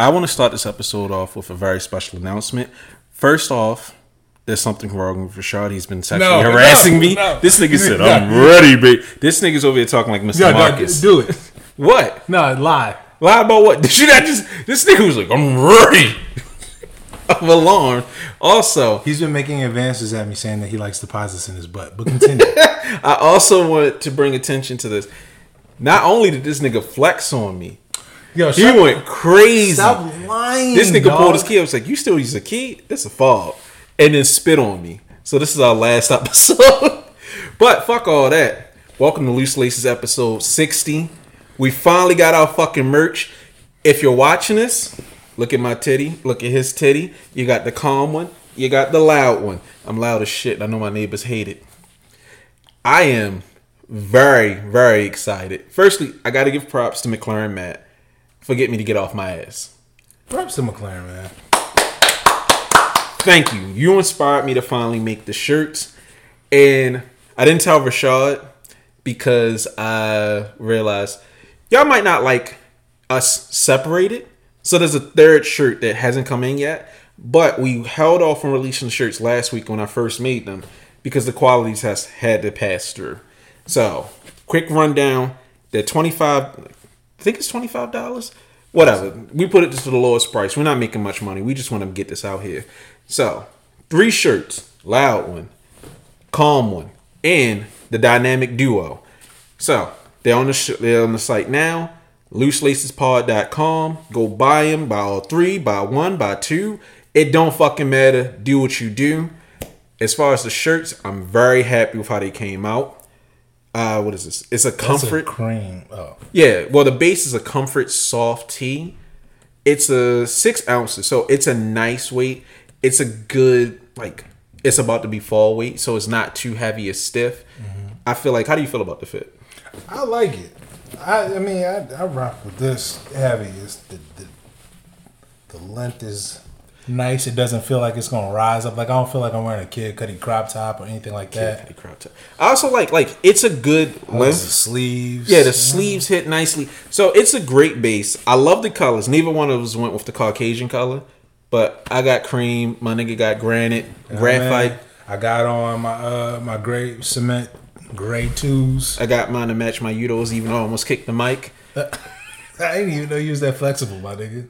I want to start this episode off with a very special announcement. First off, there's something wrong with Rashad. He's been sexually No, harassing no, me. no. This nigga said, I'm ready, babe. This nigga's over here talking like Mr. Yeah, no, Marcus. do it. What? No, lie. Lie about what? Did you not just. This nigga was like, I'm ready. I'm alarmed. Also, He's been making advances at me saying that he likes deposits in his butt. But continue. I also want to bring attention to this. Not only did this nigga flex on me, Yo, he went crazy. Stop lying. This nigga dog. pulled his key. I was like, "You still use a key? That's a fob," and then spit on me. So this is our last episode. but fuck all that. Welcome to Loose Laces episode sixty. We finally got our fucking merch. If you're watching this, look at my titty. Look at his titty. You got the calm one. You got the loud one. I'm loud as shit. I know my neighbors hate it. I am very, very excited. Firstly, I got to give props to McLaren Matt for getting me to get off my ass. Props to McLaren, man. Thank you. You inspired me to finally make the shirts. And I didn't tell Rashad because I realized y'all might not like us separated. So there's a third shirt that hasn't come in yet. But we held off on releasing the shirts last week when I first made them because the quality test had to pass through. So, quick rundown. They're 25 I think it's $25. Whatever. We put it to the lowest price. We're not making much money. We just want to get this out here. So, three shirts. Loud one, calm one, and the dynamic duo. So they're on the sh- they're on the site now. LooseLacesPod.com. Go buy them. Buy all three. Buy one. Buy two. It don't fucking matter. Do what you do. As far as the shirts, I'm very happy with how they came out. Uh, what is this? It's a That's a comfort. cream. Oh, Yeah, well, the base is a comfort soft tee. It's a six ounces, so it's a nice weight. It's a good like. It's about to be fall weight, so it's not too heavy or stiff. I feel like. How do you feel about the fit? I like it. I, I mean, I, I rock with this heavy. It's the, the the length is nice. It doesn't feel like it's gonna rise up. Like I don't feel like I'm wearing a kid cutting crop top or anything like that. The crop top. I also like like it's a good the length. sleeves. Yeah, the sleeves hit nicely. So it's a great base. I love the colors. Neither one of us went with the Caucasian color, but I got cream. My nigga got granite, graphite. man. I got on my uh my gray cement gray twos. I got mine to match my udos, even though I almost kicked the mic. I didn't even know you was that flexible, my nigga.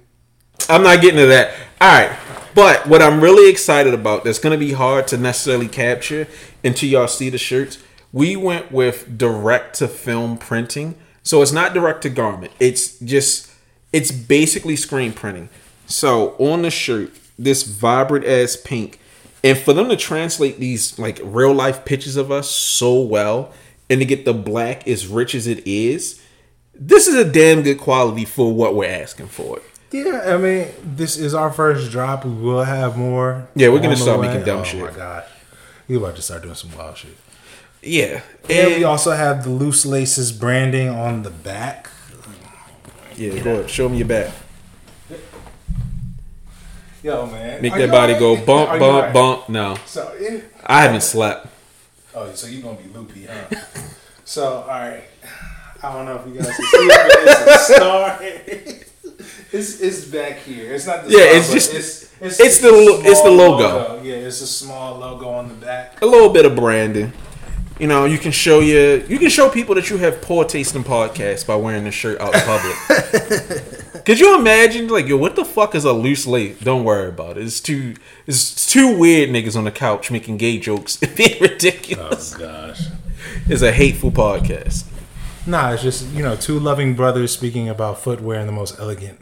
I'm not getting to that. All right. But what I'm really excited about that's going to be hard to necessarily capture until y'all see the shirts. We went with direct to film printing. So it's not direct to garment. It's just it's basically screen printing. So on the shirt, this vibrant ass pink and for them to translate these like real life pictures of us so well and to get the black as rich as it is, this is a damn good quality for what we're asking for. Yeah, I mean, this is our first drop. We will have more. Yeah, we're gonna start way. making dumb oh shit. Oh my god, we about to start doing some wild shit. Yeah. And we also have the loose laces branding on the back. yeah, go ahead. Show me your back. Yo, man, Make Are that body alright? go bump, bump, alright? bump. No. So, in, I haven't slept. oh, so you're gonna be loopy, huh? so, all right. I don't know if you guys can see but it's a star. it's it's back here. It's not the Yeah, it's just- it's it's the lo- it's the small logo. Yeah, it's a small logo on the back. A little bit of branding. You know, you can show your you can show people that you have poor taste in podcasts by wearing this shirt out in public. Could you imagine, like, yo, what the fuck is a loose lace? Don't worry about it. It's too it's two weird niggas on the couch making gay jokes being ridiculous. Oh gosh. It's a hateful podcast. Nah, it's just you know two loving brothers speaking about footwear in the most elegant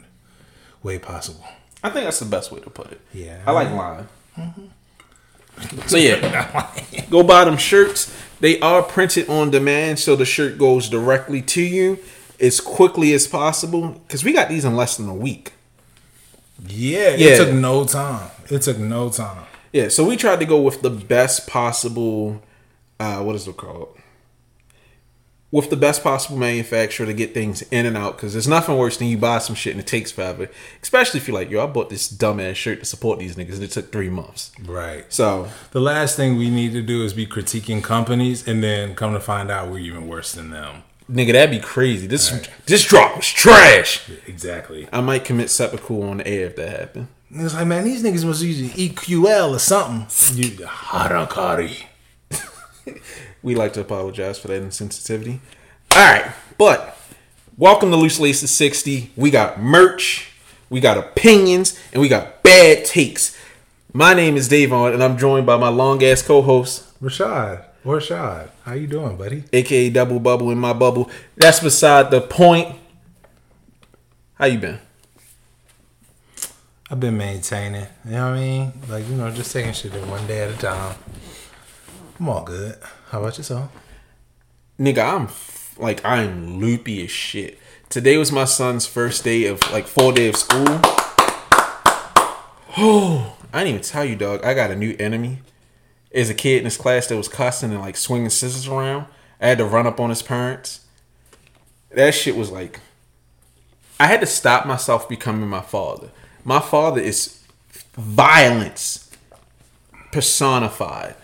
way possible. I think that's the best way to put it. Yeah. I like lying. So yeah, go buy them shirts. They are printed on demand, so the shirt goes directly to you as quickly as possible. Because we got these in less than a week. Yeah, Yeah. it took no time. It took no time. Yeah, so we tried to go with the best possible. Uh, what is it called? With the best possible manufacturer to get things in and out, because there's nothing worse than you buy some shit and it takes forever. Especially if you're like, yo, I bought this dumbass shirt to support these niggas and it took three months. Right. So The last thing we need to do is be critiquing companies and then come to find out we're even worse than them. Nigga, that'd be crazy. This this drop was trash. Exactly. I might commit seppuku on the air if that happened. It's like, man, these niggas must use EQL or something. You harakiri. We like to apologize for that insensitivity. All right, but welcome to Loose Laces 60. We got merch, we got opinions, and we got bad takes. My name is Davon, and I'm joined by my long ass co-host, Rashad. Or Rashad. How you doing, buddy? aka Double Bubble in my bubble. That's beside the point. How you been? I've been maintaining. You know what I mean? Like, you know, just taking shit one day at a time. I'm all good. How about yourself? Nigga, I'm f- like I'm loopy as shit. Today was my son's first day of like full day of school. Oh, I didn't even tell you, dog. I got a new enemy. There's a kid in his class that was cussing and like swinging scissors around. I had to run up on his parents. That shit was like, I had to stop myself becoming my father. My father is violence personified.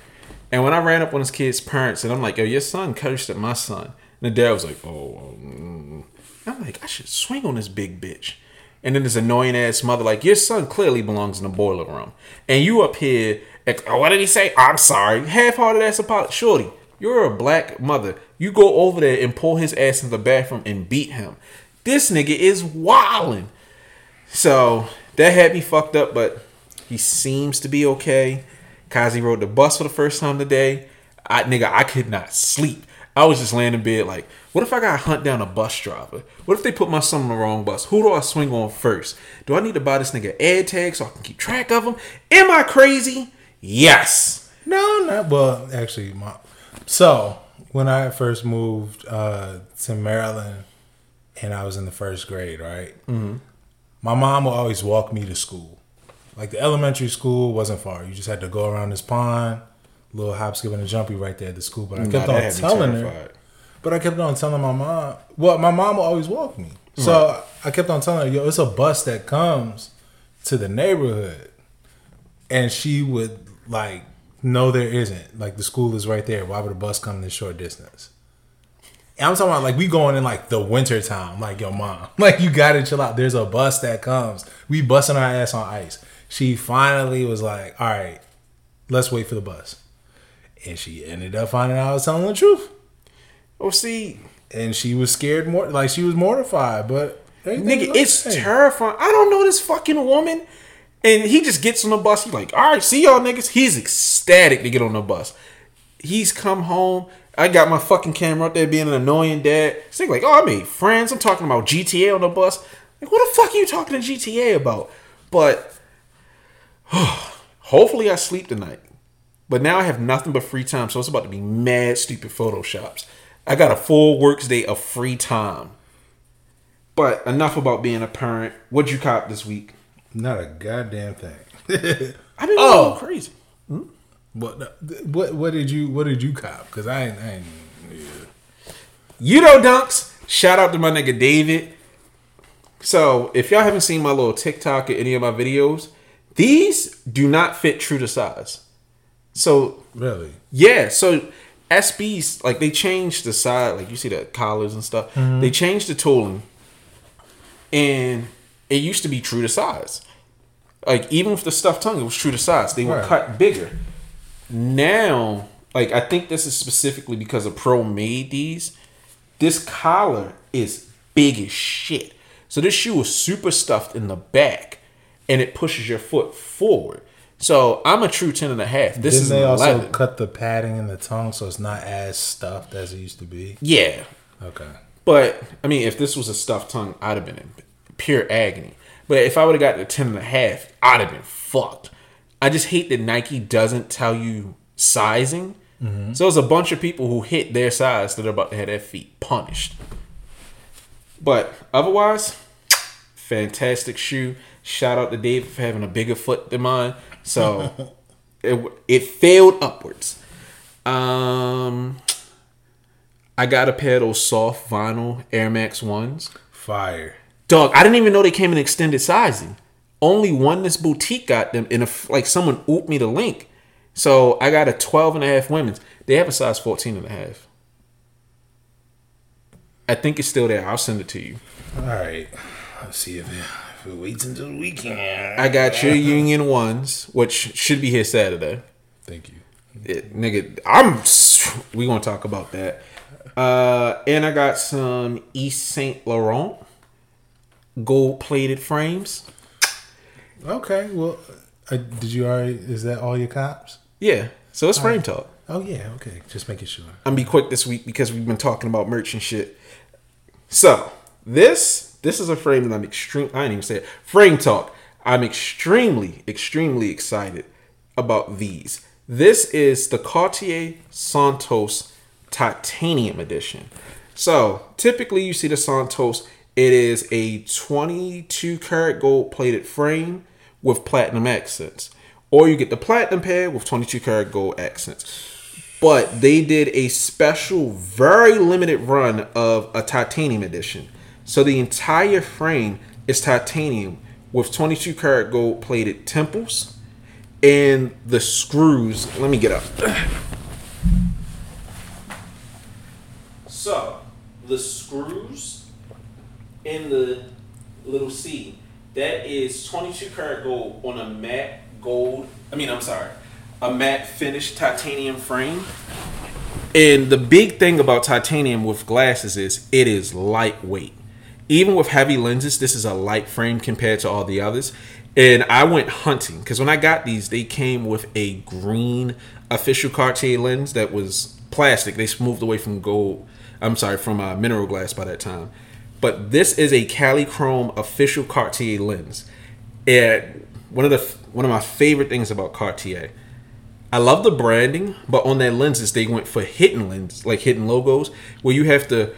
And when I ran up on this kid's parents and I'm like, yo, your son cursed at my son. And the dad was like, oh, mm. I'm like, I should swing on this big bitch. And then this annoying ass mother, like, your son clearly belongs in the boiler room. And you up here, oh, what did he say? I'm sorry. Half hearted ass apology. Shorty, you're a black mother. You go over there and pull his ass in the bathroom and beat him. This nigga is wildin'. So that had me fucked up, but he seems to be okay. Kazi rode the bus for the first time today. I nigga, I could not sleep. I was just laying in bed like, what if I gotta hunt down a bus driver? What if they put my son on the wrong bus? Who do I swing on first? Do I need to buy this nigga AirTag so I can keep track of him? Am I crazy? Yes. No, not well. Actually, my so when I first moved uh, to Maryland, and I was in the first grade, right? Mm-hmm. My mom would always walk me to school. Like the elementary school wasn't far. You just had to go around this pond, little hop, skip, and a jumpy right there at the school. But I kept Nah, on telling her. But I kept on telling my mom. Well, my mom will always walk me. So I kept on telling her, yo, it's a bus that comes to the neighborhood. And she would like, no, there isn't. Like the school is right there. Why would a bus come this short distance? And I'm talking about like we going in like the winter time. Like, yo, mom, like you gotta chill out. There's a bus that comes. We busting our ass on ice. She finally was like, all right, let's wait for the bus. And she ended up finding out I was telling the truth Oh, see, and she was scared more like she was mortified but nigga, it's terrifying. I don't know this fucking woman. And he just gets on the bus. He's like, all right, see y'all niggas. He's ecstatic to get on the bus. He's come home. I got my fucking camera out there being an annoying dad. He's like, oh, I made friends. I'm talking about GTA on the bus. Like, what the fuck are you talking to GTA about? But hopefully I sleep tonight. But now I have nothing but free time, so it's about to be mad stupid photoshops. I got a full works day of free time. But enough about being a parent. What'd you cop this week? not a goddamn thing I've been Oh. crazy. Hmm? what what what did you what did you cop because i ain't, I ain't You know dunks. Shout out to my nigga David. So if y'all haven't seen my little TikTok or any of my videos, these do not fit true to size. So really Yeah, so SBs like they changed the side, like you see the collars and stuff. Mm-hmm. They changed the tooling, and it used to be true to size. Like even with the stuffed tongue, it was true to size. They were Right. cut bigger. Now, like I think this is specifically because a pro made these. This collar is big as shit. So this shoe is super stuffed in the back, and it pushes your foot forward. So I'm a true ten and a half. This didn't is they also 11. cut the padding in the tongue so it's not as stuffed as it used to be Yeah, okay but I mean, if this was a stuffed tongue, I'd have been in pure agony. But if I would have gotten a ten and a half, I'd have been fucked. I just hate that Nike doesn't tell you sizing. Mm-hmm. So there's a bunch of people who hit their size that are about to have their feet punished. But otherwise, fantastic shoe. Shout out to Dave for having a bigger foot than mine. So it it failed upwards. Um, I got a pair of those soft vinyl Air Max ones. fire Dog, I didn't even know they came in extended sizing. Only one this boutique got them, and if like someone ooped me the link. So I got a 12 and a half women's. They have a size 14 and a half. I think it's still there. I'll send it to you. All right. Let's see if it, it waits until the weekend. I got your Union ones, which should be here Saturday. Thank you. It, nigga, I'm. We gonna talk about that. Uh, and I got some Yves Saint Laurent gold plated frames. Okay. Well, uh, did you already? Is that all your cops? Yeah, so it's frame talk. Oh yeah. Okay. Just making sure. I'm gonna be quick this week because we've been talking about merch and shit. So this this is a frame that I'm extreme. I didn't even say it. Frame talk. I'm extremely extremely excited about these. This is the Cartier Santos Titanium Edition. So typically you see the Santos. It is a 22 karat gold plated frame with platinum accents, or you get the platinum pair with 22 karat gold accents but they did a special, very limited run of a titanium edition. So the entire frame is titanium with 22 karat gold plated temples and the screws. Let me get up. So the screws in the little C that is 22 karat gold on a matte gold. I mean, I'm sorry, a matte finished titanium frame. And the big thing about titanium with glasses is it is lightweight. Even with heavy lenses, this is a light frame compared to all the others. And I went hunting because when I got these, they came with a green official Cartier lens that was plastic. They moved away from gold. I'm sorry, from uh, mineral glass by that time. But this is a Cali Chrome official Cartier lens. And one of the one of my favorite things about Cartier I love the branding, but on their lenses they went for hidden lens, like hidden logos, where you have to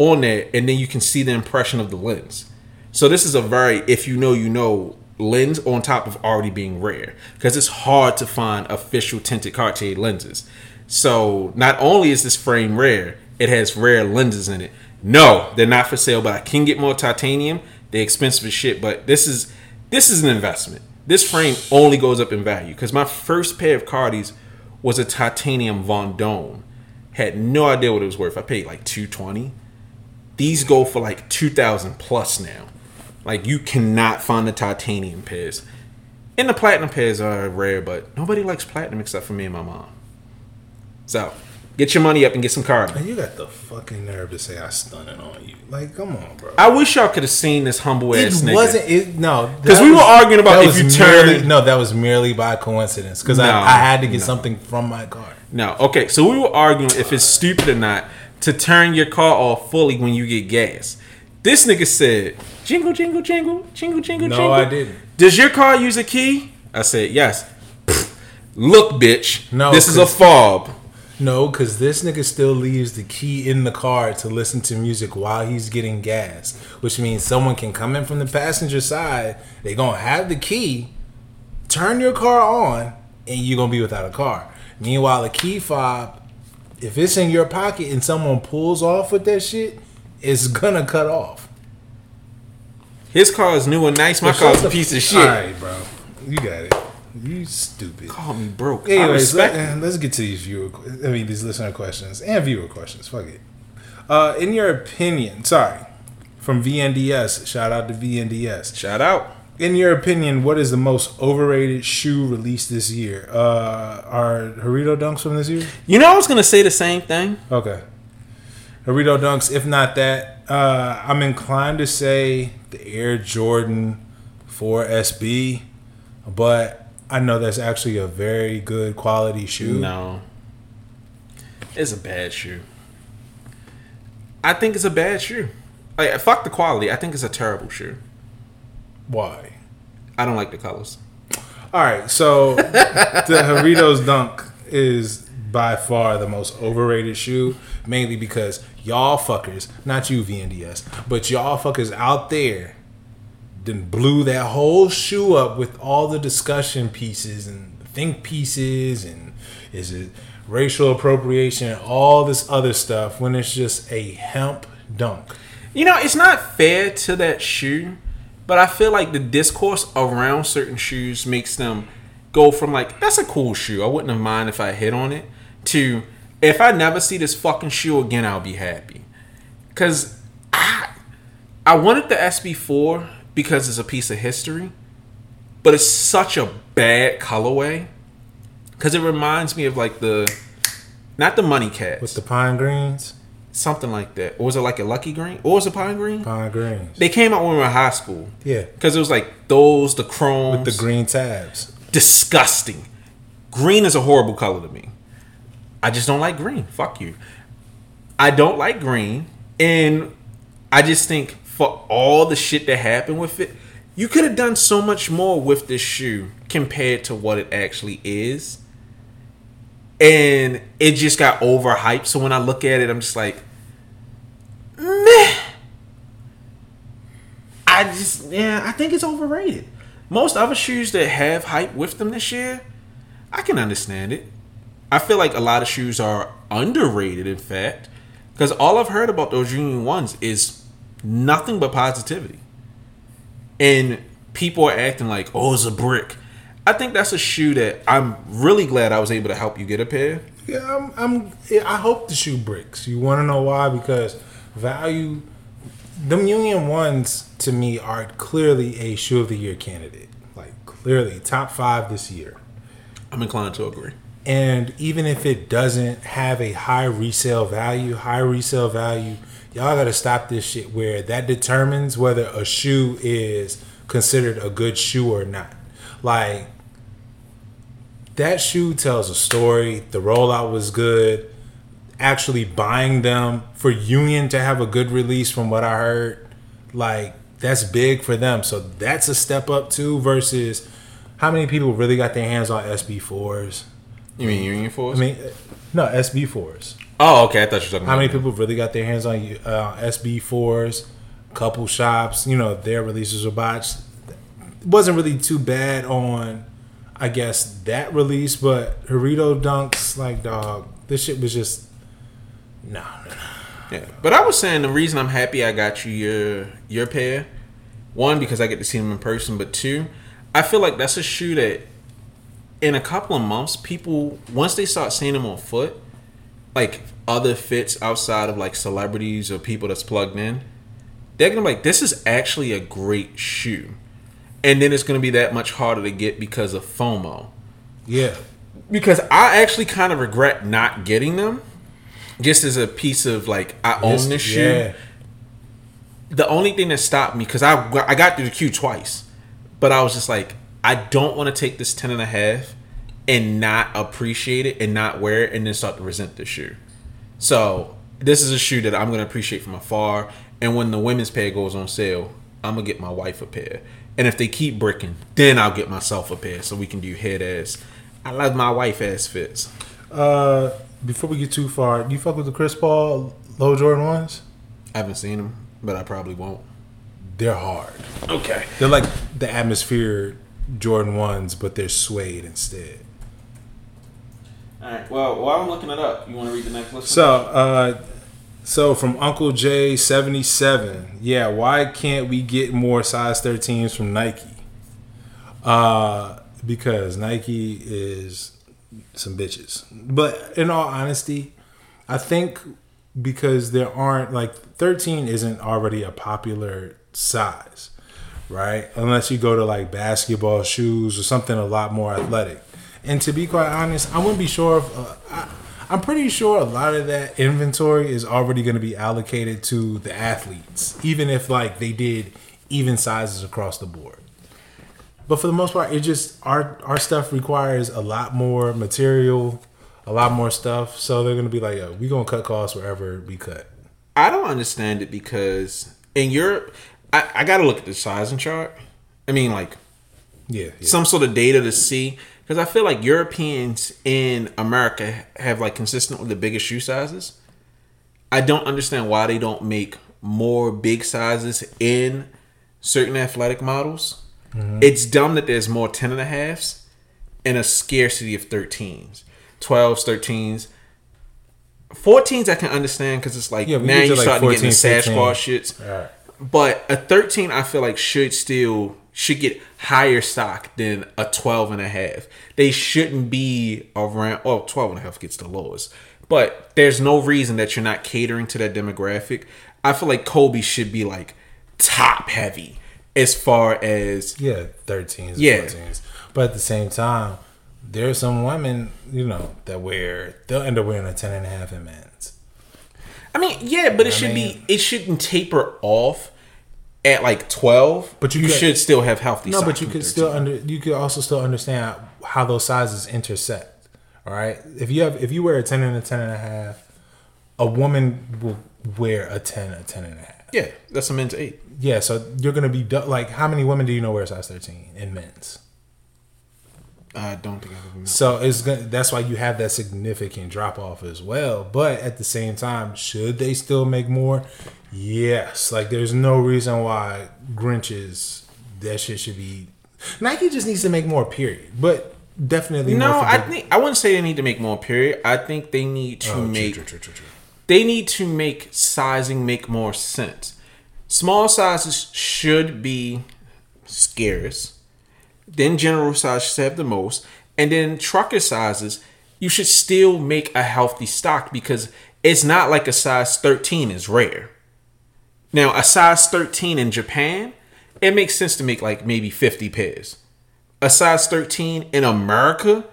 on there and then you can see the impression of the lens. So this is a very if you know you know lens on top of already being rare because it's hard to find official tinted Cartier lenses. So not only is this frame rare, it has rare lenses in it. No, they're not for sale, but I can get more titanium. They're expensive as shit, but this is this is an investment this frame only goes up in value because my first pair of Cardis was a titanium Vendome. Had no idea what it was worth. I paid like two twenty. These go for like two thousand plus now. Like you cannot find the titanium pairs. And the platinum pairs are rare, but nobody likes platinum except for me and my mom. So Get your money up and get some cards. And you got the fucking nerve to say I stunning on you. Like, come on, bro. I wish y'all could have seen this humble it ass nigga. wasn't. It, no, Because we were arguing about if you merely- turn. No, that was merely by coincidence. Because No, I, I had to get no. something from my car. No, okay. So we were arguing if it's stupid or not to turn your car off fully when you get gas. This nigga said, "Jingle, jingle, jingle, jingle, jingle, No, jingle." No, I didn't. Does your car use a key? I said yes. Pfft. Look, bitch. No, this is a fob. No, because this nigga still leaves the key in the car to listen to music while he's getting gas, which means someone can come in from the passenger side. They gonna have the key, turn your car on, and you're gonna be without a car. Meanwhile, a key fob, if it's in your pocket and someone pulls off with that shit, it's gonna cut off. His car is new and nice. My Shut car's a piece of shit. All right, bro, you got it. You stupid. Call me broke. Anyways, respect let, us get to these viewer, I mean these listener questions and viewer questions. Fuck it. Uh, in your opinion, sorry, from VNDS. Shout out to VNDS. Shout out. In your opinion, what is the most overrated shoe released this year? Uh, are Jarritos Dunks from this year? You know, I was gonna say the same thing. Okay. Jarritos Dunks. If not that, uh, I'm inclined to say the Air Jordan 4 SB, but I know that's actually a very good quality shoe. No. It's a bad shoe. I think it's a bad shoe. Like, fuck the quality. I think it's a terrible shoe. Why? I don't like the colors. All right, so the Doritos Dunk is by far the most overrated shoe, mainly because y'all fuckers, not you VNDS, but y'all fuckers out there, then blew that whole shoe up with all the discussion pieces and think pieces and is it racial appropriation, all this other stuff when it's just a hemp dunk. You know, it's not fair to that shoe, but I feel like the discourse around certain shoes makes them go from like, that's a cool shoe. I wouldn't have mind if I hit on it, to if I never see this fucking shoe again, I'll be happy. because I I wanted the SB4 because it's a piece of history, but it's such a bad colorway because it reminds me of like the not the money cats With the pine greens, something like that. Or was it like a lucky green? Or was it pine green? pine greens. They came out when we were in high school. Yeah. Because it was like those, the chromes. With the green tabs. Disgusting. Green is a horrible color to me. I just don't like green. Fuck you. I don't like green. And I just think for all the shit that happened with it, you could have done so much more with this shoe compared to what it actually is. And it just got overhyped. So when I look at it, I'm just like, meh. I just yeah, I think it's overrated. Most other shoes that have hype with them this year, I can understand it. I feel like a lot of shoes are underrated, in fact, because all I've heard about those Union ones is nothing but positivity, and people are acting like, "Oh, it's a brick." I think that's a shoe that I'm really glad I was able to help you get a pair. Yeah, I'm. I'm I hope the shoe breaks. You want to know why? Because value, them Union ones to me are clearly a shoe of the year candidate. Like clearly top five this year. I'm inclined to agree. And even if it doesn't have a high resale value, high resale value, y'all gotta stop this shit where that determines whether a shoe is considered a good shoe or not. Like that shoe tells a story. The rollout was good. Actually buying them for Union to have a good release from what I heard, like that's big for them. So that's a step up too versus how many people really got their hands on SB4s? You mean Union 4s? I mean, no SB4s. oh, okay. I thought you were talking. How many people really got their hands on uh, SB4s? Couple shops, you know, their releases were botched. Wasn't really too bad on, I guess, that release, but Jarritos Dunks, like, dog, this shit was just, no, no. Yeah, but I was saying the reason I'm happy I got you your your pair, one because I get to see them in person, but two, I feel like that's a shoe that in a couple of months, people once they start seeing them on foot, like other fits outside of like celebrities or people that's plugged in, they're gonna be like, this is actually a great shoe, and then it's gonna be that much harder to get because of FOMO Yeah. because I actually kind of regret not getting them. Just as a piece of like I own this shoe. Yeah. The only thing that stopped me because I I got through the queue twice, but I was just like I don't want to take this ten and a half and not appreciate it and not wear it and then start to resent the shoe. So this is a shoe that I'm gonna appreciate from afar. And when the women's pair goes on sale, I'm gonna get my wife a pair. And if they keep bricking, then I'll get myself a pair so we can do head ass. I love my wife ass fits. Uh, before we get too far, do you fuck with the Chris Paul low Jordan ones? I haven't seen them, but I probably won't. They're hard. Okay. They're like the atmosphere Jordan ones, but they're suede instead. All right. Well, while I'm looking it up, you want to read the next list? So, uh, so from Uncle J seventy seven, yeah. Why can't we get more size thirteens from Nike? Uh, because Nike is some bitches. But in all honesty, I think because there aren't like thirteen isn't already a popular size, right? Unless you go to like basketball shoes or something a lot more athletic. And to be quite honest, I wouldn't be sure if uh, I, I'm pretty sure a lot of that inventory is already going to be allocated to the athletes, even if like they did even sizes across the board. But for the most part, it just our our stuff requires a lot more material, a lot more stuff. So they're gonna be like, Yo, we gonna cut costs wherever we cut. I don't understand it because in Europe, I, I got to look at the sizing chart. I mean, like Yeah, yeah. some sort of data to see because I feel like Europeans in America have like consistent with the biggest shoe sizes. I don't understand why they don't make more big sizes in certain athletic models. It's dumb that there's more 10 and a halves and a scarcity of 13s, 12s, 13s. 14s I can understand because it's like Yeah, now you're like, starting to get 14, Sasquatch shits. Alright. But a 13 I feel like should still should get higher stock than a 12 and a half. They shouldn't be around well 12 and a half gets the lowest. But there's no reason that you're not catering to that demographic. I feel like Kobe should be like top heavy as far as Yeah, 13s, Yeah. 14s. But at the same time, there's some women, you know, that wear, they'll end up wearing a 10 and a half in men's. I mean, yeah, but it I should mean- be it shouldn't taper off at like 12, But you you could- should still have healthy No, but you could 13. still under, you could also still understand how those sizes intersect. All right. If you have, if you wear a 10 and a 10 and a half, a woman will wear a 10, a 10 and a half. Yeah, that's a men's 8. Yeah, so you're gonna be like, how many women do you know wear size 13 in men's? I don't think I've ever met. So it's gonna, that's why you have that significant drop off as well. But at the same time, should they still make more? Yes. Like there's no reason why Grinches that shit should be. Nike just needs to make more. Period. But definitely No, more I think I wouldn't say they need to make more period. I think they need to Oh, make true, true, true. they need to make sizing make more sense. Small sizes should be scarce. Then general size should have the most. And then trucker sizes, you should still make a healthy stock because it's not like a size 13 is rare. Now, a size 13 in Japan, it makes sense to make like maybe 50 pairs. A size 13 in America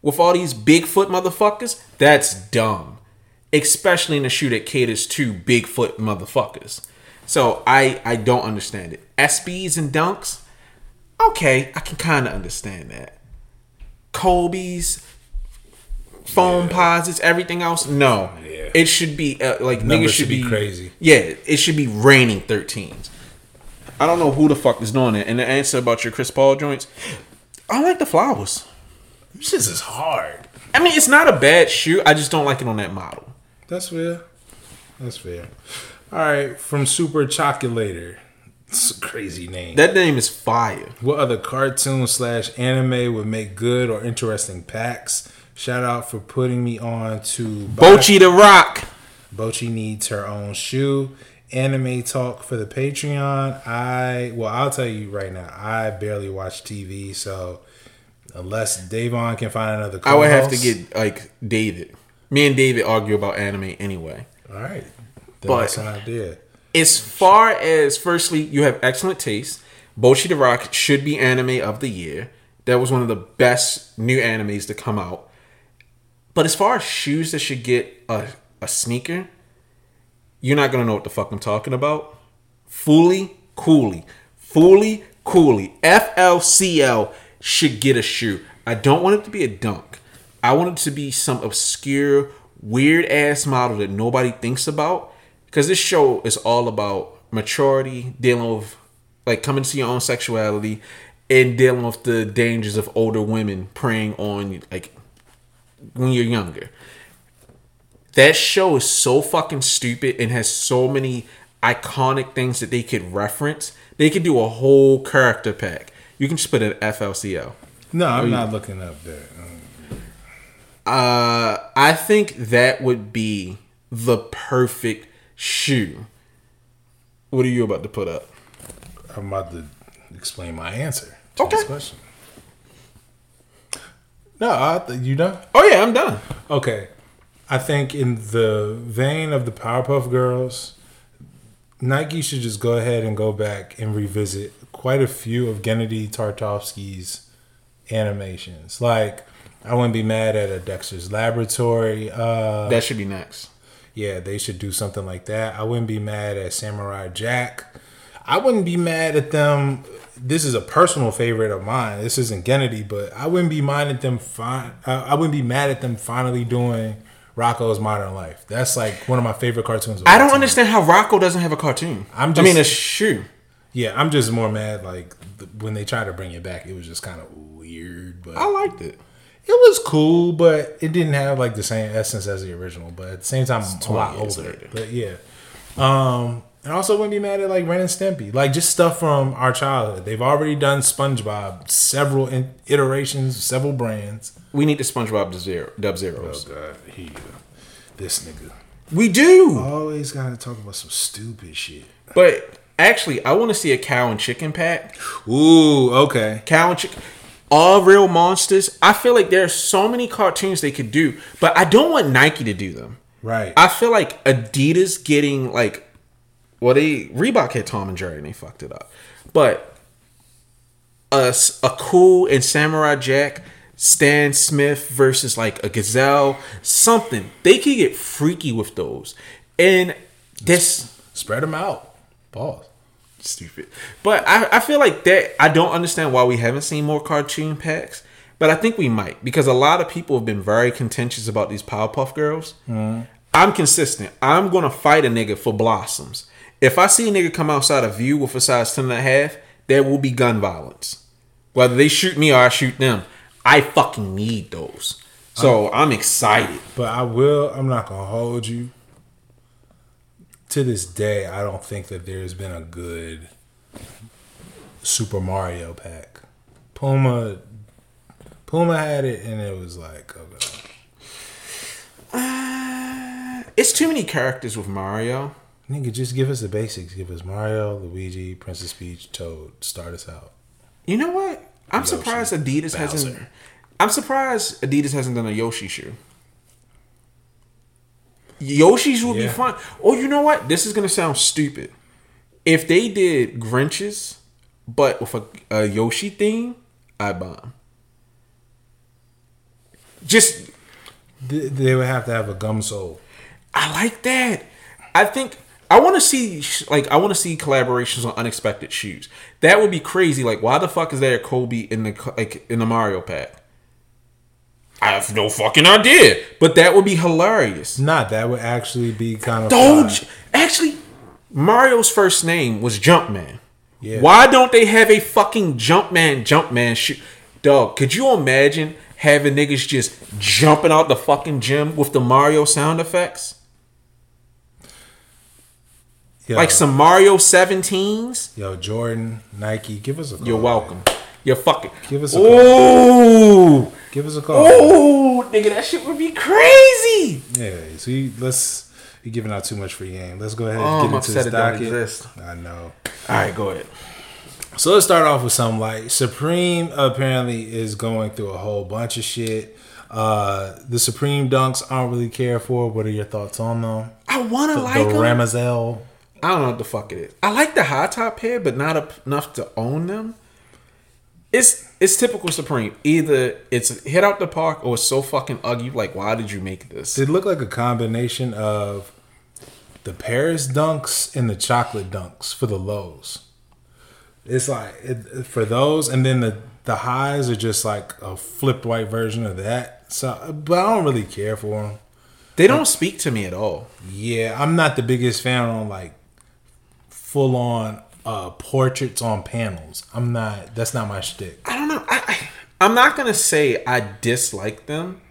with all these Bigfoot motherfuckers, that's dumb. Especially in a shoe that caters to Bigfoot motherfuckers. So I I don't understand it. SBs and dunks, okay, I can kind of understand that. Kobe's, Foamposites, everything else, no. Yeah. It should be uh, like niggas Numbers should should be be crazy. Yeah, it should be raining 13s. I don't know who the fuck is doing it. And the answer about your Chris Paul joints, I like the flowers. This is hard. I mean, it's not a bad shoe. I just don't like it on that model. That's fair. That's fair. All right, from Super Chocolator. It's a crazy name. That name is fire. What other cartoon slash anime would make good or interesting packs? Shout out for putting me on to Bocchi the Rock. Bocchi needs her own shoe. Anime talk for the Patreon. I well, I'll tell you right now. I barely watch TV, so unless Davon can find another, I would have to get like David. Me and David argue about anime anyway. All right, then But- that's an idea. As far as firstly, you have excellent taste. Bocchi the Rock should be anime of the year. That was one of the best new animes to come out. But as far as shoes that should get a, a sneaker, you're not gonna know what the fuck I'm talking about. Fooly Cooly. Fooly Cooly. FLCL should get a shoe. I don't want it to be a dunk. I want it to be some obscure, weird ass model that nobody thinks about. Because this show is all about maturity, dealing with like coming to your own sexuality, and dealing with the dangers of older women preying on like when you're younger. That show is so fucking stupid and has so many iconic things that they could reference. They could do a whole character pack. You can just put an FLCL. No, I'm not looking up that. Uh, I think that would be the perfect shoe. What are you about to put up? I'm about to explain my answer to Okay. this question. No, I th- you done? Oh yeah, I'm done. Okay. I think in the vein of the Powerpuff Girls, Nike should just go ahead and go back and revisit quite a few of Gennady Tartakovsky's animations. Like, I wouldn't be mad at a Dexter's Laboratory. Uh, That should be next. Yeah, they should do something like that. I wouldn't be mad at Samurai Jack. I wouldn't be mad at them. This is a personal favorite of mine. This isn't Gennady, but I wouldn't be mad at them. Fine, I wouldn't be mad at them finally doing Rocko's Modern Life. That's like one of my favorite cartoons. Of I don't time. understand how Rocco doesn't have a cartoon. I'm I mean, a shoe. Yeah, I'm just more mad like when they tried to bring it back. It was just kind of weird, but I liked it. It was cool. But it didn't have like the same essence as the original. But at the same time, I'm a lot older. later. But yeah, um, and also wouldn't be mad at like Ren and Stimpy, like just stuff from our childhood. They've already done SpongeBob, several in- iterations, several brands. We need the SpongeBob zero, Dub Zeros. Oh God, here you go. This nigga We do. always gotta talk about some stupid shit. But actually, I want to see a cow and chicken pack. Ooh, okay. Cow and chicken. All real monsters. I feel like there are so many cartoons they could do, but I don't want Nike to do them. Right. I feel like Adidas getting like well, they Reebok had Tom and Jerry and they fucked it up, but a a cool and Samurai Jack. Stan Smith versus like a gazelle, something they could get freaky with those, and this Spread them out. Pause. Stupid. But I, I feel like that I don't understand why we haven't seen more cartoon packs. But I think we might because a lot of people have been very contentious about these Powerpuff Girls. Mm-hmm. I'm consistent. I'm gonna fight a nigga for blossoms. If I see a nigga come outside of view with a size 10 and a half, there will be gun violence. Whether they shoot me or I shoot them, I fucking need those. So I'm excited. But I will. I'm not gonna hold you. To this day, I don't think that there's been a good Super Mario pack. Puma, Puma had it, and it was like, okay. Uh, it's too many characters with Mario. nigga, just give us the basics. Give us Mario, Luigi, Princess Peach, Toad. Start us out. You know what? I'm Yoshi. surprised Adidas hasn't. I'm surprised Adidas hasn't done a Yoshi shoe. Yoshi's would be Yeah. fun. Or oh, you know what? This is gonna sound stupid. If they did Grinches, but with a, a Yoshi theme, I bomb. Just They would have to have a gum sole. I like that. I think I want to see like I want to see collaborations on unexpected shoes. That would be crazy. Like, why the fuck is there a Kobe in the like in the Mario pack? I have no fucking idea, but that would be hilarious. Not that would actually be kind of. Doge, actually, Mario's first name was Jumpman. Yeah. Why don't they have a fucking Jumpman Jumpman shoe? Dog, could you imagine having niggas just jumping out the fucking gym with the Mario sound effects? Yo, Like some Mario 17s? Yo, Jordan, Nike, give us a call. You're welcome. You're fucking. Give us a Ooh! Give us a call. Ooh! Nigga, that shit would be crazy! Yeah, so you, let's. You're giving out too much free game. Let's go ahead Oh, and I'm get into upset this it don't docket. exist. I know. Alright, go ahead. So let's start off with something like Supreme apparently is going through a whole bunch of shit. Uh, the Supreme Dunks I don't really care for. What are your thoughts on them? I wanna The, like the 'em. Rammellzee. I don't know what the fuck it is. I like the high top pair, but not up- enough to own them. It's it's typical Supreme. Either it's hit out the park or it's so fucking ugly. Like, why did you make this? It looked like a combination of the Paris Dunks and the chocolate Dunks for the lows. It's like it, for those, and then the the highs are just like a flipped white version of that. So, but I don't really care for them. They don't speak to me at all. Yeah, I'm not the biggest fan on like full on uh portraits on panels. I'm not. That's not my shtick. I don't know. I, I I'm not gonna say I dislike them.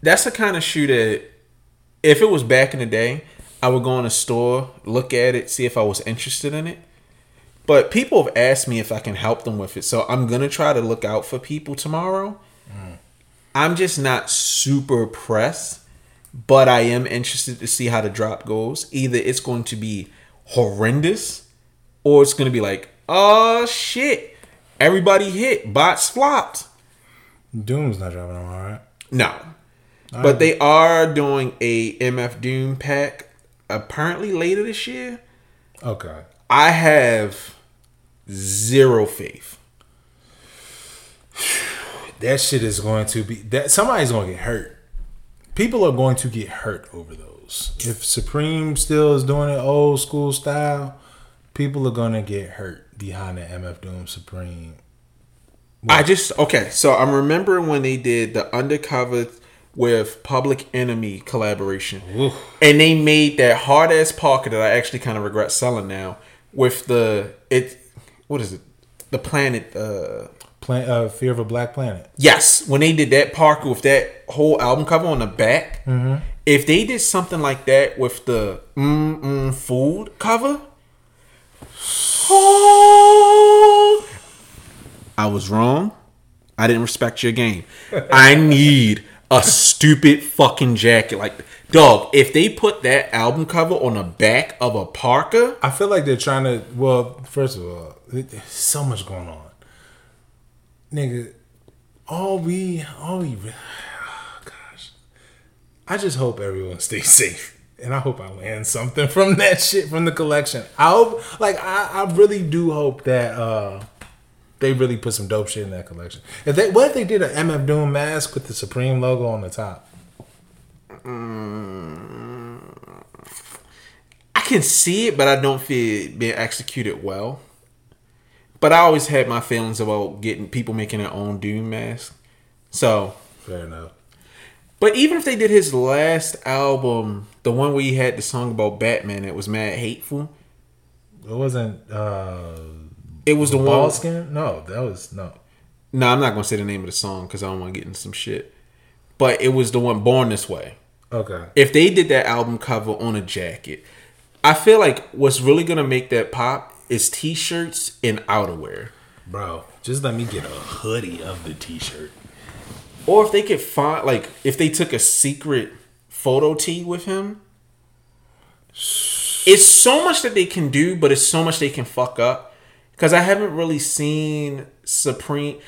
That's the kind of shoe that if it was back in the day, I would go in a store, look at it, see if I was interested in it. But people have asked me if I can help them with it, so I'm gonna try to look out for people tomorrow. I'm just not super pressed, but I am interested to see how the drop goes. Either it's going to be horrendous, or it's going to be like, oh shit, everybody hit, bots flopped. Doom's not dropping them, all right. No, but they are doing a MF Doom pack apparently later this year. Okay. I have zero faith. That shit is going to be that somebody's going to get hurt. People are going to get hurt over those. If Supreme still is doing it old school style, people are going to get hurt behind the MF Doom Supreme. I just okay. So I'm remembering when they did the undercover with Public Enemy collaboration, Oof. and they made that hard ass Parker that I actually kind of regret selling now with the it. What is it? The planet. uh Plan, uh, Fear of a Black Planet. Yes, when they did that Parker with that whole album cover on the back. Mm-hmm. If they did something like that with the mm mm food cover, oh, I was wrong. I didn't respect your game. I need a stupid fucking jacket. Like, dog, if they put that album cover on the back of a parka. I feel like they're trying to. Well, first of all, there's so much going on, nigga. All we, all we, oh gosh. I just hope everyone stays safe. And I hope I land something from that shit from the collection. I hope, like, I, I really do hope that uh they really put some dope shit in that collection. If they, what if they did an MF Doom mask with the Supreme logo on the top? I can see it, but I don't feel it being executed well. But I always had my feelings about getting people making their own Doom mask. So, Fair enough. But even if they did his last album, the one where he had the song about Batman that was mad hateful, It wasn't uh it was the one. ball skin. No, that was no. No, I'm not gonna say the name of the song because I don't want to get into some shit. But it was the one Born This Way. Okay. If they did that album cover on a jacket, I feel like what's really gonna make that pop is t-shirts and outerwear. Bro, just let me get a hoodie of the t-shirt. Or if they could find like if they took a secret photo tee with him. It's so much that they can do, but it's so much they can fuck up. Cause I haven't really seen Supreme.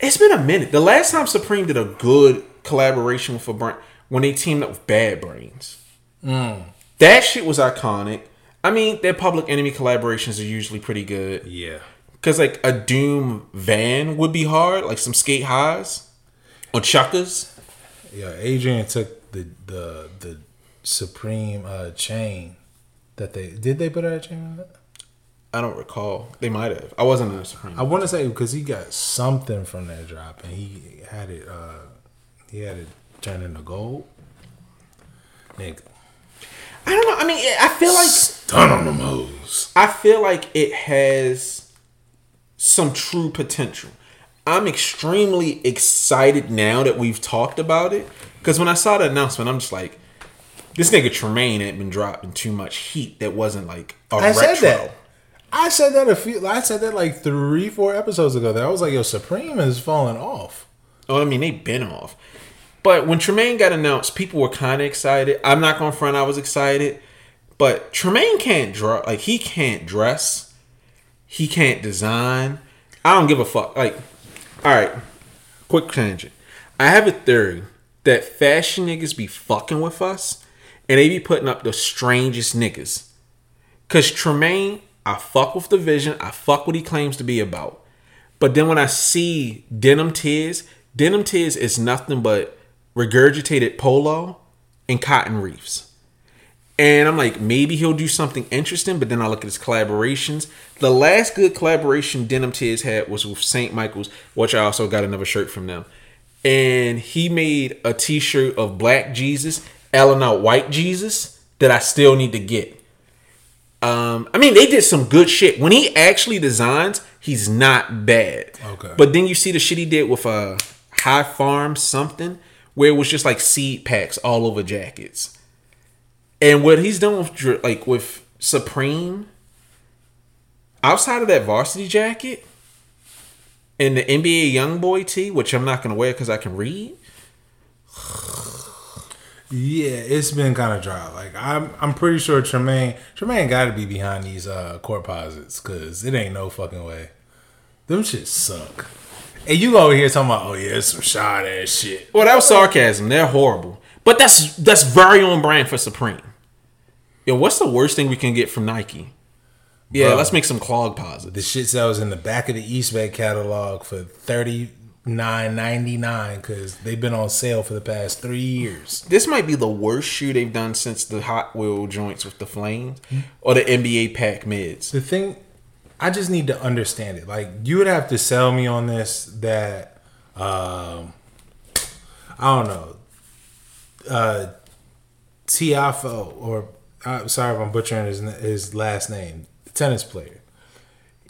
It's been a minute. The last time Supreme did a good collaboration with a brand when they teamed up with Bad Brains. Mm. That shit was iconic. I mean, their Public Enemy collaborations are usually pretty good. Yeah. Cause like a Doom van would be hard, like some skate highs or chuckers. Yeah, Adrian took the the the Supreme uh chain that they did they put a chain on it? I don't recall. They might have. I wasn't in the Supreme. I want to say because he got something from that drop and he had it uh he had it turned into gold. Nigga, I don't know. I mean, I feel like stun on them hoes. I feel like it has some true potential. I'm extremely excited now that we've talked about it because when I saw the announcement, I'm just like, this nigga Tremaine had been dropping too much heat that wasn't like a I retro. said that. I said that a few. I said that like three, four episodes ago. That I was like, "Yo, Supreme is falling off." Oh, I mean, they've been off. But when Tremaine got announced, people were kind of excited. I'm not gonna front, I was excited. But Tremaine can't draw, like he can't dress, he can't design. I don't give a fuck. Like, all right, quick tangent. I have a theory that fashion niggas be fucking with us, and they be putting up the strangest niggas. Cause Tremaine, I fuck with the vision. I fuck what he claims to be about. But then when I see Denim Tears, Denim Tears is nothing but regurgitated polo and cotton wreaths. And I'm like, maybe he'll do something interesting, but then I look at his collaborations. The last good collaboration Denim Tears had was with St. Michael's, which I also got another shirt from them. And he made a t-shirt of black Jesus, Ellen out white Jesus that I still need to get. Um, I mean, they did some good shit. When he actually designs, he's not bad. Okay. But then you see the shit he did with uh, High Farm something, where it was just like seed packs all over jackets. And what he's done with like with Supreme, outside of that varsity jacket and the NBA Young Boy tee, which I'm not gonna wear because I can read. Yeah, it's been kind of dry. Like I'm, I'm pretty sure Tremaine, Tremaine got to be behind these uh Courtposites because it ain't no fucking way. Them shit suck. And you over here talking about, oh yeah, it's some shot ass shit. Well, that was sarcasm. They're horrible, but that's that's very on brand for Supreme. Yo, what's the worst thing we can get from Nike? Yeah, Bro. let's make some Clogposites. The shit sells in the back of the Eastbay catalog for thirty nine ninety nine because they've been on sale for the past three years. This might be the worst shoe they've done since the Hot Wheel joints with the flames or the NBA pack mids. The thing, I just need to understand it. Like you would have to sell me on this that, um, I don't know, uh, Tiafoe or I'm sorry if I'm butchering his his last name, the tennis player.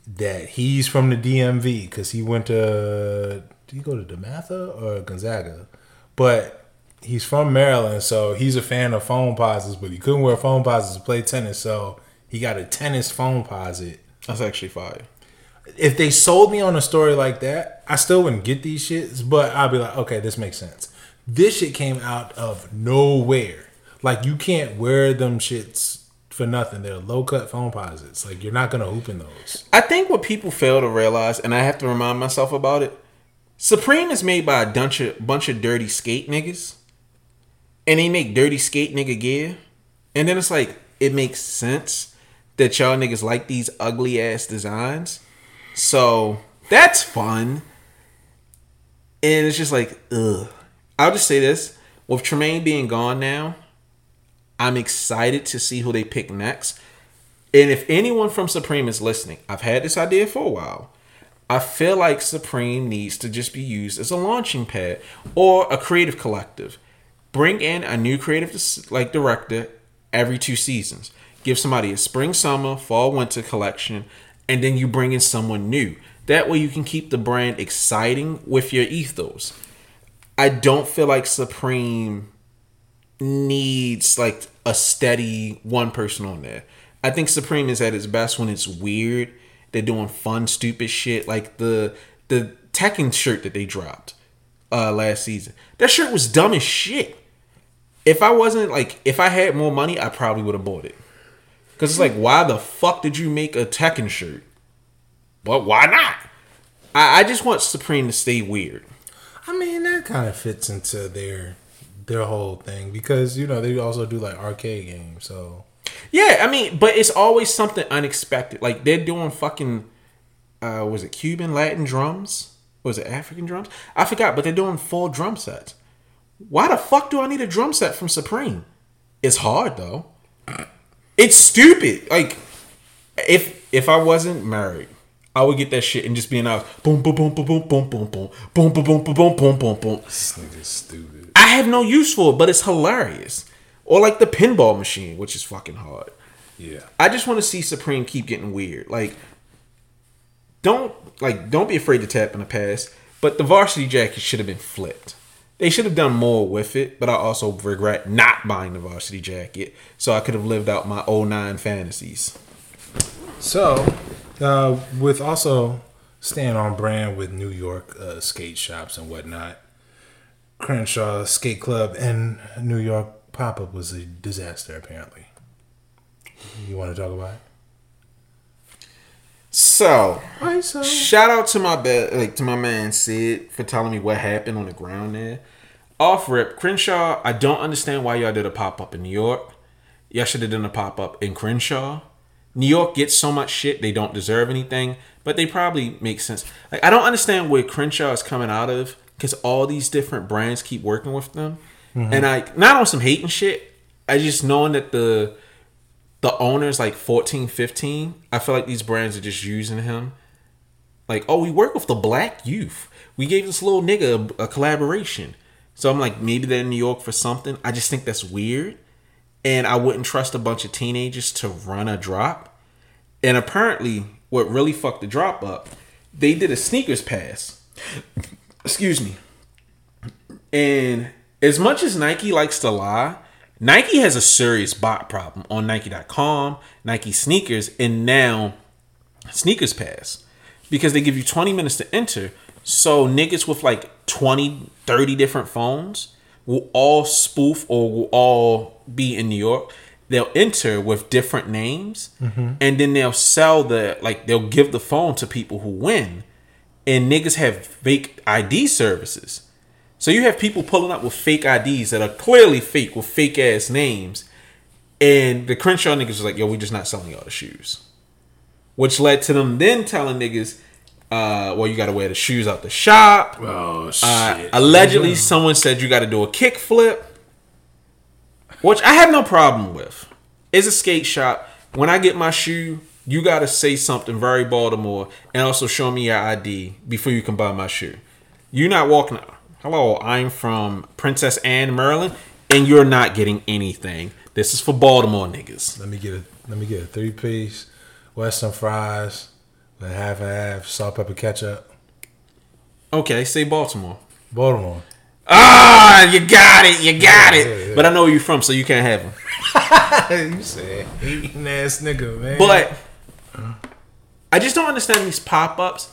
That he's from the DMV because he went to did he go to DeMatha or Gonzaga, but he's from Maryland, so he's a fan of Foamposites, but he couldn't wear Foamposites to play tennis, so he got a tennis Foamposite. That's actually fire. If they sold me on a story like that, I still wouldn't get these shits, but I'd be like, okay, this makes sense. This shit came out of nowhere. Like you can't wear them shits for nothing. They're low cut Foamposites. Like you're not gonna hoop in those. I think what people fail to realize, and I have to remind myself about it, Supreme is made by a bunch of bunch of dirty skate niggas, and they make dirty skate nigga gear. And then it's like it makes sense that y'all niggas like these ugly ass designs. So that's fun. And it's just like, ugh. I'll just say this. With Tremaine being gone now, I'm excited to see who they pick next. And if anyone from Supreme is listening, I've had this idea for a while. I feel like Supreme needs to just be used as a launching pad or a creative collective. Bring in a new creative like director every two seasons. Give somebody a spring, summer, fall, winter collection, and then you bring in someone new. That way you can keep the brand exciting with your ethos. I don't feel like Supreme needs like a steady one person on there. I think Supreme is at its best when it's weird. They're doing fun, stupid shit like the the Tekken shirt that they dropped uh last season. That shirt was dumb as shit. If I wasn't like if I had more money, I probably would have bought it. Cause it's like, why the fuck did you make a Tekken shirt? But why not? I, I just want Supreme to stay weird. I mean, that kind of fits into their their whole thing because you know they also do like arcade games. So yeah, I mean, but it's always something unexpected. Like they're doing fucking, uh, was it Cuban Latin drums? Was it African drums? I forgot, but they're doing full drum sets. Why the fuck do I need a drum set from Supreme? It's hard though. It's stupid. Like if if I wasn't married, I would get that shit and just be in house. Boom, boom, boom, boom, boom, boom, boom, boom, boom, boom, boom, boom, boom, boom, boom, boom. This nigga's stupid. I have no use for it, but it's hilarious. Or like the pinball machine, which is fucking hard. Yeah. I just want to see Supreme keep getting weird. Like, don't like don't be afraid to tap in the past. But the varsity jacket should have been flipped. They should have done more with it, but I also regret not buying the varsity jacket, so I could have lived out my 09 fantasies. So, uh, with also staying on brand with New York uh, skate shops and whatnot, Crenshaw Skate Club in New York pop up was a disaster. Apparently, you want to talk about it? So, so, shout out to my be- like to my man Sid for telling me what happened on the ground there. Off rip, Crenshaw. I don't understand why y'all did a pop up in New York. Y'all should have done a pop up in Crenshaw. New York gets so much shit they don't deserve anything, but they probably make sense. Like I don't understand where Crenshaw is coming out of because all these different brands keep working with them, mm-hmm. and I not on some hating shit. I just knowing that the the owner's like 14, 15, I feel like these brands are just using him. Like, oh, we work with the black youth. We gave this little nigga a, a collaboration. So I'm like, maybe they're in New York for something. I just think that's weird and I wouldn't trust a bunch of teenagers to run a drop. And apparently, what really fucked the drop up, they did a sneakers pass. Excuse me. And as much as Nike likes to lie, Nike has a serious bot problem on Nike.com, Nike sneakers, and now Sneakers Pass because they give you 20 minutes to enter. So niggas with like 20, 30 different phones will all spoof or will all be in New York. They'll enter with different names, mm-hmm. and then they'll sell the like they'll give the phone to people who win. And niggas have fake ID services. So you have people pulling up with fake IDs that are clearly fake with fake ass names. And the Crenshaw niggas was like, yo, we just not selling y'all the shoes. Which led to them then telling niggas, uh, well, you got to wear the shoes out the shop. Oh uh, shit! Uh, allegedly, someone said you got to do a kick flip, which I have no problem with. It's a skate shop. When I get my shoe, you got to say something very Baltimore and also show me your ID before you can buy my shoe. You're not walking. Out. Hello, I'm from Princess Anne, Maryland, and you're not getting anything. This is for Baltimore niggas. Let me get a let me get a three piece, Western fries, like half and half, salt, pepper, ketchup. Okay, say Baltimore. Baltimore. Ah, you got it, you got it. But I know where you're from, so you can't have them. you said eating ass nigga, man. But I just don't understand these pop ups.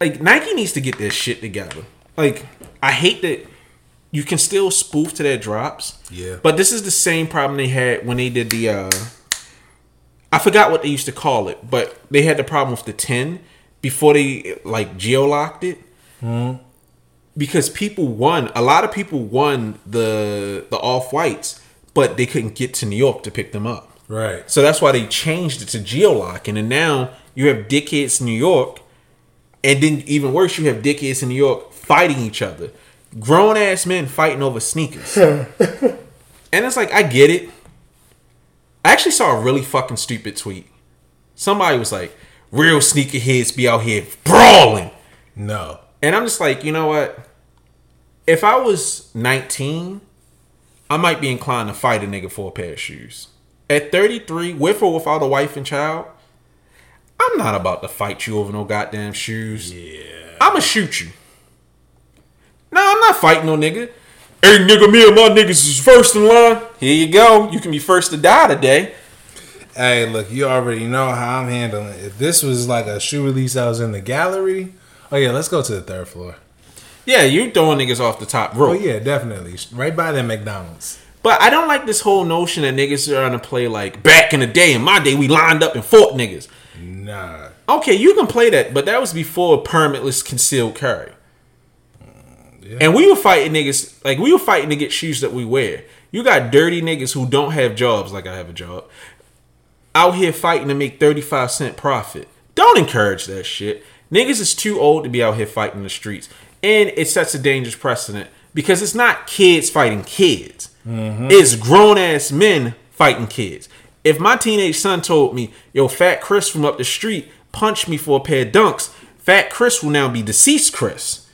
Like Nike needs to get their shit together. Like I hate that you can still spoof to their drops. Yeah. But this is the same problem they had when they did the uh I forgot what they used to call it, but they had the problem with the 10 before they like geolocked it. Mm-hmm. Because people won, a lot of people won the the off whites but they couldn't get to New York to pick them up. Right. So that's why they changed it to geolocking, and then now you have dickheads in New York, and then even worse, you have dickheads in New York fighting each other, grown ass men fighting over sneakers, and it's like I get it. I actually saw a really fucking stupid tweet. Somebody was like, "Real sneakerheads be out here brawling," No. And I'm just like, you know what? If I was 19, I might be inclined to fight a nigga for a pair of shoes. At 33, with or without a wife and child, I'm not about to fight you over no goddamn shoes. Yeah. I'ma shoot you. No, I'm not fighting no nigga. Hey nigga, me and my niggas is first in line. Here you go. You can be first to die today. Hey, look, you already know how I'm handling it. If this was like a shoe release I was in the gallery, oh yeah, let's go to the third floor. Yeah, you're throwing niggas off the top rope. Oh yeah, definitely. Right by that McDonald's. But I don't like this whole notion that niggas are gonna play like back in the day. In my day, we lined up and fought niggas. Nah. Okay, you can play that, but that was before permitless concealed carry. Yeah. And we were fighting niggas like we were fighting to get shoes that we wear. You got dirty niggas who don't have jobs like I have a job out here fighting to make 35 cent profit. Don't encourage that shit. Niggas is too old to be out here fighting in the streets. And it sets a dangerous precedent because it's not kids fighting kids. It's grown ass men fighting kids. If my teenage son told me, yo, Fat Chris from up the street punched me for a pair of dunks, Fat Chris will now be deceased Chris.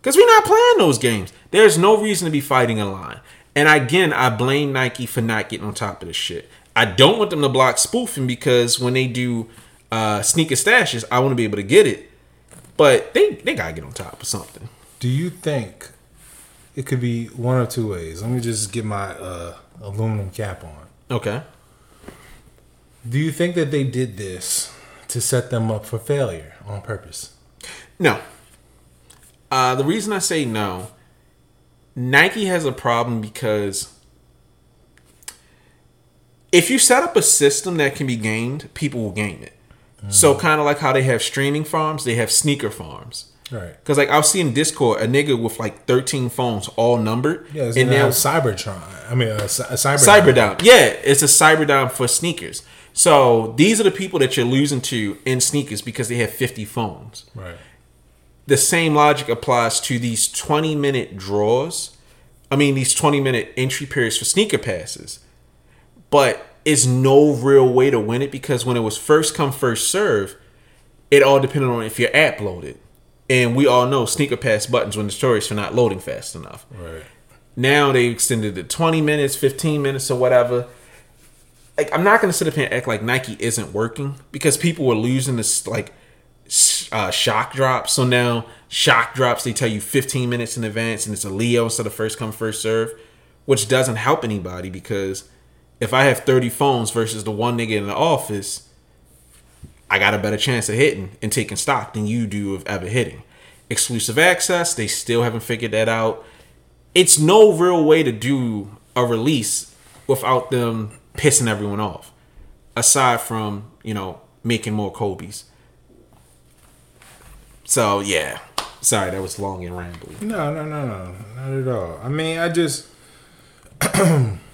Because we're not playing those games. There's no reason to be fighting in line. And again, I blame Nike for not getting on top of this shit. I don't want them to block spoofing because when they do uh, sneaker stashes, I want to be able to get it. But they, they got to get on top of something. Do you think it could be one of two ways? Let me just get my uh, aluminum cap on. Okay. Do you think that they did this to set them up for failure on purpose? No. Uh, the reason I say no, Nike has a problem because if you set up a system that can be gamed, people will game it. So kind of like how they have streaming farms, they have sneaker farms. Right. Cause like I was seeing Discord, a nigga with like 13 phones all numbered, Yeah, it's and now Cybertron. I mean, a, a Cyber. Cyberdown. Yeah, it's a Cyberdown for sneakers. So these are the people that you're losing to in sneakers because they have 50 phones. Right. the same logic applies to these 20 minute draws. I mean, these 20 minute entry periods for sneaker passes. But it's no real way to win it because when it was first come, first serve, it all depended on if your app loaded. And we all know sneaker pass buttons when the notorious for not loading fast enough. Right. Now they extended it 20 minutes, 15 minutes, or whatever. Like, I'm not going to sit up here and act like Nike isn't working because people were losing this, like, uh, shock drops. So now, shock drops, they tell you 15 minutes in advance and it's a LEO instead of first come, first serve, which doesn't help anybody because if I have 30 phones versus the one nigga in the office, I got a better chance of hitting and taking stock than you do of ever hitting. Exclusive access, they still haven't figured that out. It's no real way to do a release without them pissing everyone off. Aside from, you know, making more Kobe's. So yeah. Sorry, that was long and rambling. No, no, no, no, not at all. I mean, I just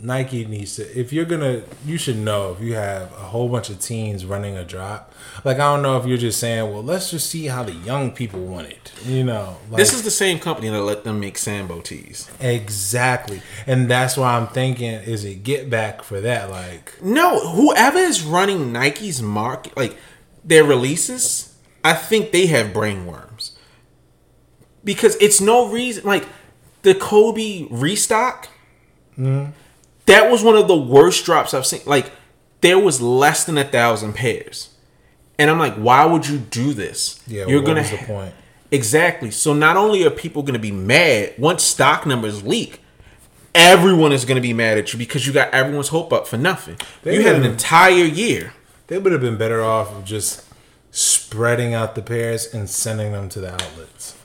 Nike needs to. If you're gonna, you should know if you have a whole bunch of teens running a drop. Like I don't know if you're just saying, well, let's just see how the young people want it. You know, like, This is the same company that let them make Sambo tees. exactly, and that's why I'm thinking, is it get back for that? Like, No, whoever is running Nike's market, like their releases, I think they have brain worms. Because it's no reason, like the Kobe restock, mm-hmm. That was one of the worst drops I've seen. Like there was less than a thousand pairs, and I'm like, why would you do this? yeah, you're gonna point? Exactly. So not only are people going to be mad once stock numbers leak, everyone is going to be mad at you because you got everyone's hope up for nothing. They you had an entire year. They would have been better off of just spreading out the pairs and sending them to the outlets.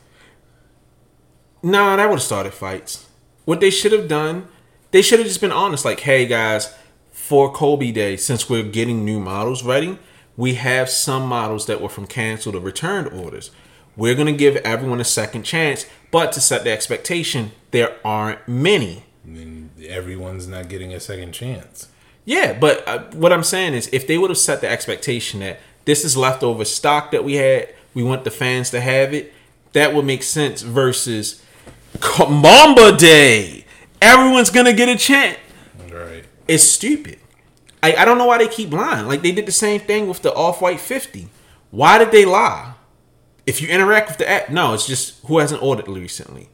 Nah, that would have started fights. What they should have done, they should have just been honest. Like, hey guys, for Kobe Day, since we're getting new models ready, we have some models that were from canceled or returned orders. We're gonna give everyone a second chance, but to set the expectation, there aren't many. And everyone's not getting a second chance. Yeah, but uh, what I'm saying is, if they would have set the expectation that this is leftover stock that we had, we want the fans to have it, that would make sense. Versus Mamba Day, everyone's gonna get a chant. Right. It's stupid. I, I don't know why they keep lying. Like they did the same thing with the Off White 50. Why did they lie? If you interact with the app, no, it's just who hasn't ordered recently.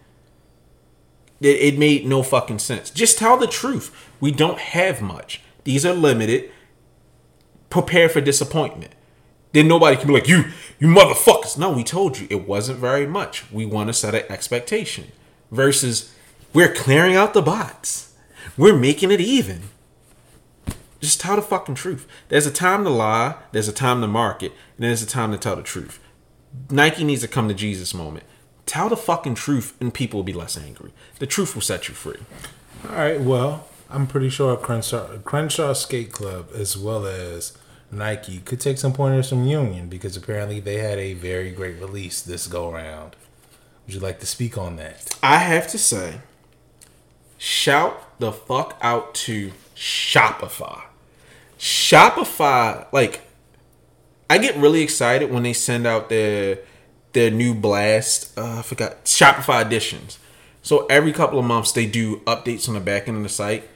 It, it made no fucking sense. Just tell the truth. We don't have much. These are limited. Prepare for disappointment. Then nobody can be like, you, you motherfuckers. No, we told you it wasn't very much. We want to set an expectation. Versus, we're clearing out the bots. We're making it even. Just tell the fucking truth. There's a time to lie, there's a time to market, and there's a time to tell the truth. Nike needs to come to Jesus moment. Tell the fucking truth, and people will be less angry. The truth will set you free. All right. Well, I'm pretty sure Crenshaw, Crenshaw Skate Club, as well as Nike, could take some pointers from Union because apparently they had a very great release this go round. Would you like to speak on that? I have to say, shout the fuck out to Shopify. Shopify, like, I get really excited when they send out their their new blast. Uh, I forgot Shopify editions. So every couple of months they do updates on the back end of the site,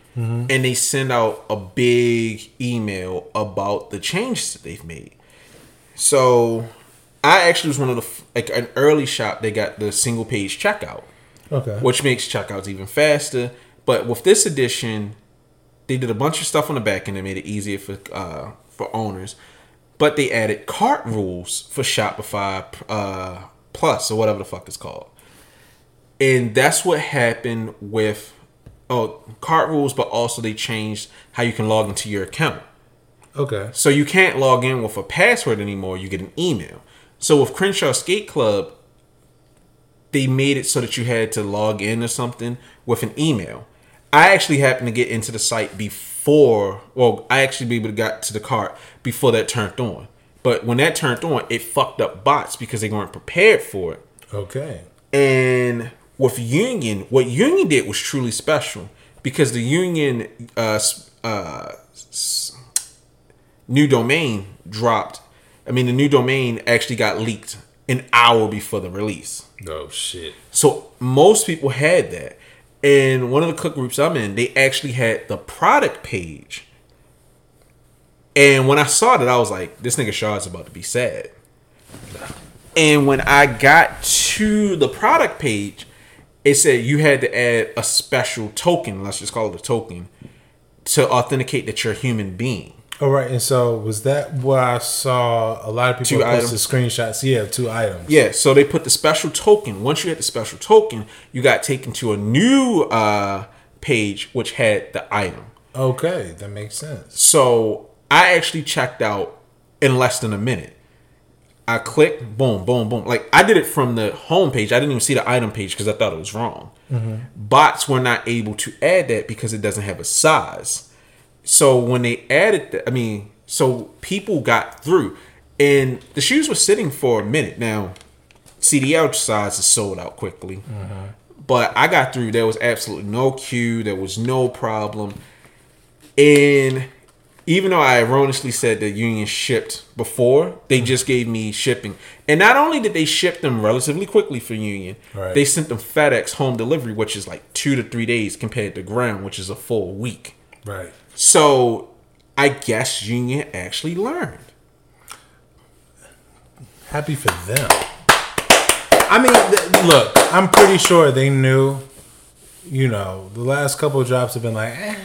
and they send out a big email about the changes that they've made. So I actually was one of the like an early shop. They got the single page checkout Okay. which makes checkouts even faster. But with this edition, they did a bunch of stuff on the back end that made it easier for uh, for owners. But they added cart rules for Shopify uh, Plus or whatever the fuck it's called, and that's what happened with oh cart rules. But also they changed how you can log into your account. Okay. So you can't log in with a password anymore. You get an email. So with Crenshaw Skate Club, they made it so that you had to log in or something with an email. I actually happened to get into the site before. Well, I actually be able to got to the cart before that turned on. But when that turned on, it fucked up bots because they weren't prepared for it. Okay. And with Union, what Union did was truly special because the Union uh, uh, new domain dropped. I mean, the new domain actually got leaked an hour before the release. Oh shit. So most people had that. And one of the cook groups I'm in, they actually had the product page. And when I saw that, I was like, this nigga Shaw's about to be sad. And when I got to the product page, it said you had to add a special token, let's just call it a token, to authenticate that you're a human being. All right. And so was that what I saw a lot of people Two posted items. screenshots? Yeah, two items. Yeah, so they put the special token. Once you had the special token, you got taken to a new uh, page which had the item. Okay, that makes sense. So I actually checked out in less than a minute. I clicked, boom, boom, boom. Like I did it from the home page. I didn't even see the item page because I thought it was wrong. Bots were not able to add that because it doesn't have a size. So when they added that, I mean, so people got through, and the shoes were sitting for a minute. Now, CDL size is sold out quickly, uh-huh. but I got through. There was absolutely no queue. There was no problem. And even though I erroneously said that Union shipped before, they mm-hmm. just gave me shipping. And not only did they ship them relatively quickly for Union, Right. they sent them FedEx home delivery, which is like two to three days compared to ground, which is a full week. Right. So I guess Union actually learned. Happy for them. I mean, th- look, I'm pretty sure they knew. You know, the last couple of drops have been like, eh,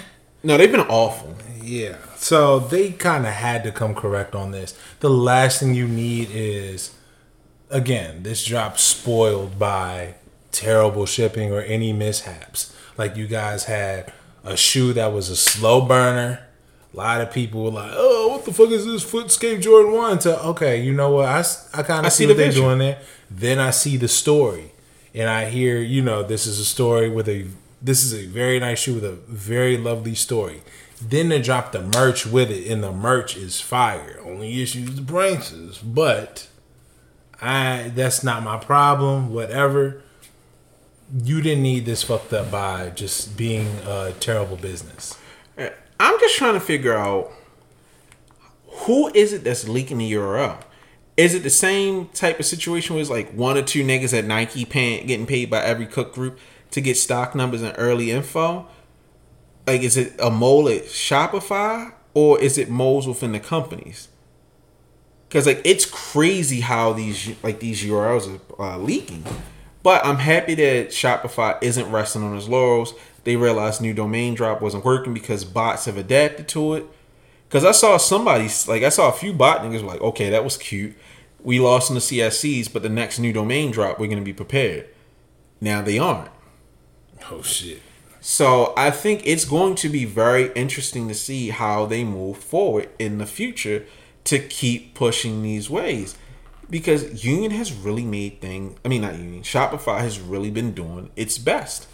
No, they've been awful. yeah. So they kind of had to come correct on this. The last thing you need is, again, this drop spoiled by terrible shipping or any mishaps. Like you guys had a shoe that was a slow burner. A lot of people were like, "Oh, what the fuck is this Footscape Jordan One?" To okay, you know what? I, I kind of see see the what they're doing there. Then I see the story, and I hear, you know, this is a story with a this is a very nice shoe with a very lovely story. Then they drop the merch with it, and the merch is fire. Only issues the prices, but I that's not my problem. Whatever. You didn't need this fucked up by just being a terrible business. I'm just trying to figure out who is it that's leaking the URL. Is it the same type of situation where it's like one or two niggas at Nike paying getting paid by every cook group to get stock numbers and early info? Like, is it a mole at Shopify or is it moles within the companies? Because like it's crazy how these like these URLs are uh, leaking. But I'm happy that Shopify isn't resting on its laurels. They realized new domain drop wasn't working because bots have adapted to it. Because I saw somebody like I saw a few bot niggas were like, okay, that was cute. We lost in the CSCs, but the next new domain drop, we're gonna be prepared. Now they aren't. Oh shit. So I think it's going to be very interesting to see how they move forward in the future to keep pushing these ways. Because Union has really made thing I mean not Union, Shopify has really been doing its best.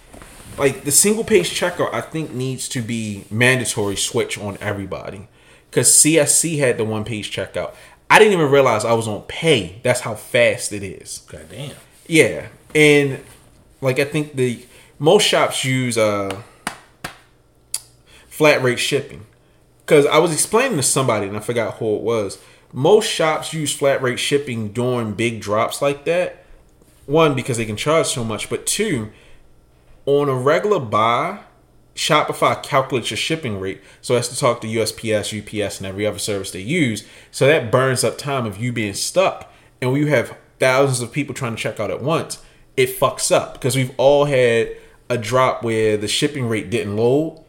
Like the single page checkout I think needs to be mandatory switch on everybody. Cause CSC had the one page checkout. I didn't even realize I was on pay. That's how fast it is. God damn. Yeah. And like I think the most shops use uh flat rate shipping. Cause I was explaining to somebody and I forgot who it was. Most shops use flat rate shipping during big drops like that. One, because they can charge so much, but two, on a regular buy, Shopify calculates your shipping rate so as to talk to USPS, UPS, and every other service they use. So that burns up time of you being stuck. And when you have thousands of people trying to check out at once, it fucks up because we've all had a drop where the shipping rate didn't load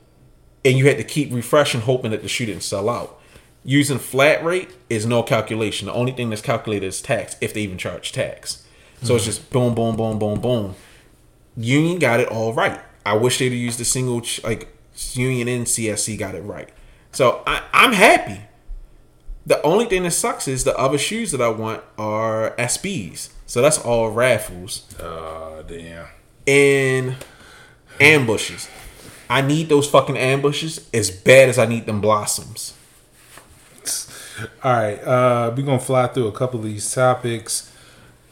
and you had to keep refreshing hoping that the shoe didn't sell out. Using flat rate is no calculation. The only thing that's calculated is tax, if they even charge tax. So mm-hmm. it's just boom, boom, boom, boom, boom. Union got it all right. I wish they'd used the single ch- like Union and CSC got it right. So I, I'm happy. The only thing that sucks is the other shoes that I want are SBs. So that's all raffles. Oh damn. And ambushes. I need those fucking ambushes as bad as I need them blossoms. All right, uh, we're gonna fly through a couple of these topics.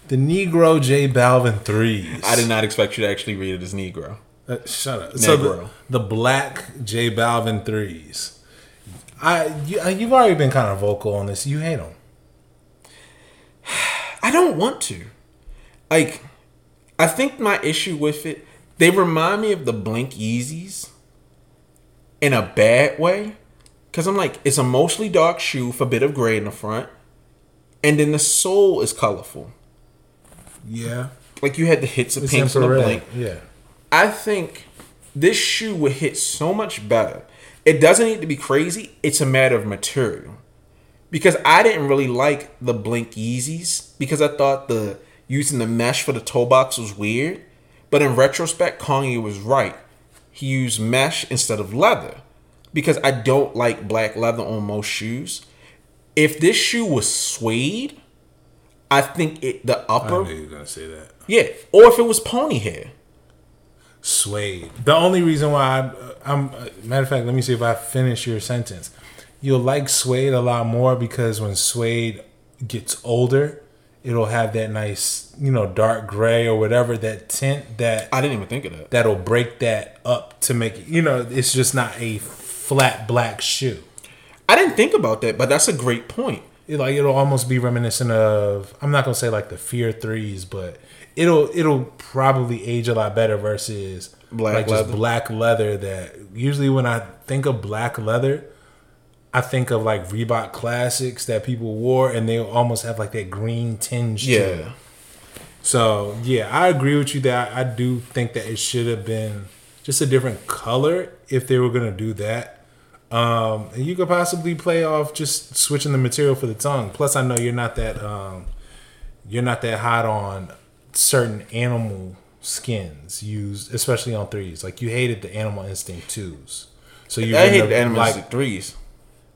The Negro J Balvin threes. I did not expect you to actually read it as Negro. Uh, shut up. Negro. So the, the black J Balvin threes. I you, uh, you've already been kind of vocal on this. You hate them. I don't want to. Like, I think my issue with it, they remind me of the Blink Yeezys in a bad way. Cause I'm like, it's a mostly dark shoe with a bit of gray in the front, and then the sole is colorful. Yeah. Like you had the hits of pink and the blink. Yeah. I think this shoe would hit so much better. It doesn't need to be crazy. It's a matter of material. Because I didn't really like the Blink Yeezys because I thought the using the mesh for the toe box was weird. But in retrospect, Kanye was right. He used mesh instead of leather because I don't like black leather on most shoes. If this shoe was suede, I think it the upper. I knew you were gonna say that. Yeah, or if it was pony hair. Suede. The only reason why I, am uh, uh, matter of fact, let me see if I finish your sentence. You'll like suede a lot more because when suede gets older, it'll have that nice, you know, dark gray or whatever that tint that I didn't even think of that. That'll break that up to make it. You know, it's just not a flat black shoe. I didn't think about that, but that's a great point. It, like it'll almost be reminiscent of I'm not gonna say like the Fear threes, but it'll it'll probably age a lot better versus black like leather. just black leather. That usually when I think of black leather, I think of like Reebok classics that people wore, and they almost have like that green tinge. Yeah. So yeah, I agree with you that I do think that it should have been just a different color if they were gonna do that. Um, and you could possibly play off just switching the material for the tongue. Plus, I know you're not that um, you're not that hot on certain animal skins used, especially on threes. Like you hated the Animal Instinct twos. So you I hate the Animal like, Instinct threes.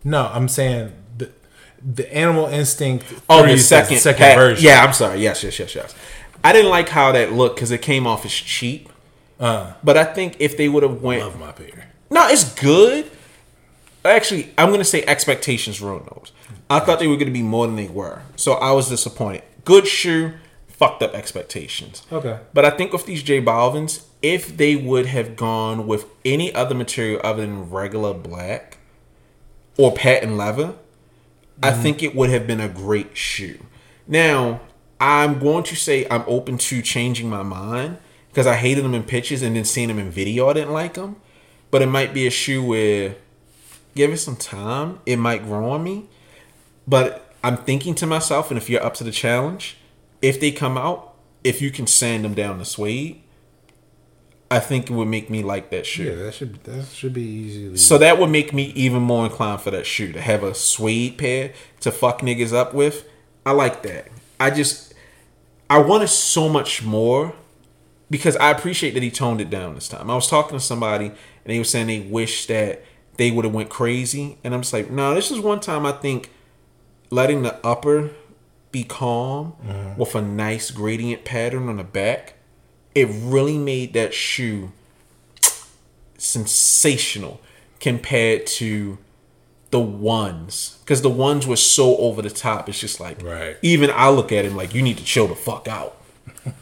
No, I'm saying the the Animal Instinct. Oh, the second, second version. Yeah, I'm sorry. Yes, yes, yes, yes. I didn't like how that looked because it came off as cheap. Uh, but I think if they would have went, love my pair. No, it's good. Actually, I'm gonna say expectations ruined those. I thought they were gonna be more than they were, so I was disappointed. Good shoe, fucked up expectations. Okay. But I think with these J Balvins, if they would have gone with any other material other than regular black or patent leather, I mm-hmm. think it would have been a great shoe. Now, I'm going to say I'm open to changing my mind because I hated them in pictures and then seeing them in video, I didn't like them. But it might be a shoe where give it some time, it might grow on me. But I'm thinking to myself, and if you're up to the challenge, if they come out, if you can sand them down to suede, I think it would make me like that shoe. Yeah, that should that should be easy. So that would make me even more inclined for that shoe to have a suede pair to fuck niggas up with. I like that. I just I wanted so much more because I appreciate that he toned it down this time. I was talking to somebody and they were saying they wish that they would have went crazy, and I'm just like, no, this is one time I think letting the upper be calm with a nice gradient pattern on the back, it really made that shoe sensational compared to the ones because the ones were so over the top. It's just like Right. even I look at him like you need to chill the fuck out.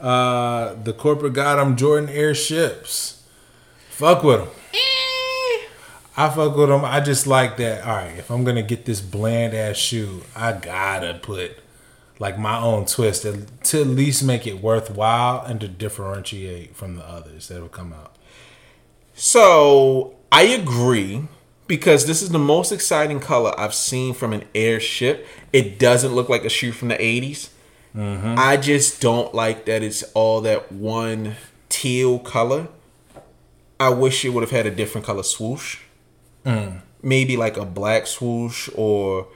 uh, the corporate god i'm Jordan airships. Fuck with them. I fuck with them. I just like that. All right, if I'm gonna get this bland ass shoe, I gotta put like my own twist to, to at least make it worthwhile and to differentiate from the others that will come out. So I agree because this is the most exciting color I've seen from an airship. It doesn't look like a shoe from the 80s. Mm-hmm. I just don't like that it's all that one teal color. I wish it would have had a different color swoosh. Maybe like a black swoosh or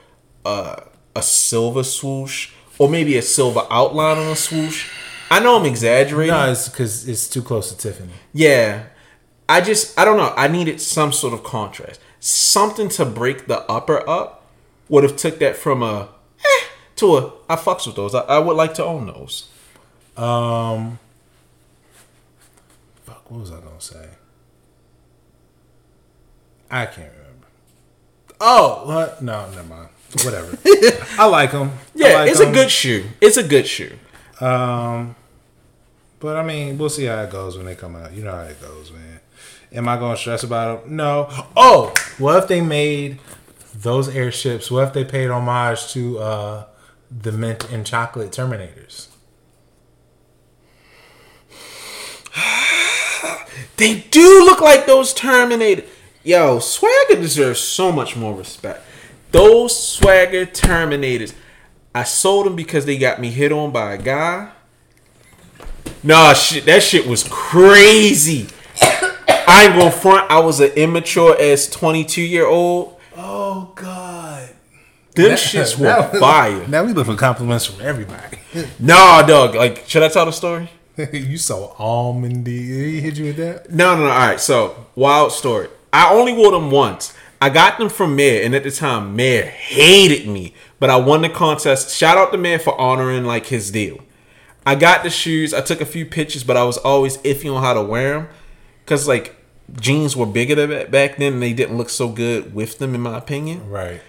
a, a silver swoosh or maybe a silver outline on a swoosh. I know I'm exaggerating. No, it's because it's too close to Tiffany. Yeah. I just I don't know. I needed some sort of contrast. Something to break the upper up would have took that from a eh, to a I fucks with those. I, I would like to own those. Um, fuck, what was I gonna say? I can't remember. Oh, what? No, never mind. Whatever. I like them. Yeah, it's a good shoe. It's a good shoe. Um, but I mean, we'll see how it goes when they come out. You know how it goes, man. Am I gonna stress about them? No. Oh, what if they made those airships? What if they paid homage to uh the mint and chocolate Terminators? They do look like those Terminator. Yo, Swagger deserves so much more respect. Those Swagger Terminators. I sold them because they got me hit on by a guy. Nah, shit, that shit was crazy. I ain't gonna front. I was an immature as twenty two year old. Oh God. Them shits were fire. Now we look for compliments from everybody. Nah, dog. Like, should I tell the story? you saw almondy. He hit you with that? No, no, no. All right. So, wild story. I only wore them once. I got them from Mayor, and at the time, Mayor hated me. But I won the contest. Shout out to Mayor for honoring like his deal. I got the shoes. I took a few pictures, but I was always iffy on how to wear them because like jeans were bigger than back then, and they didn't look so good with them, in my opinion. Right.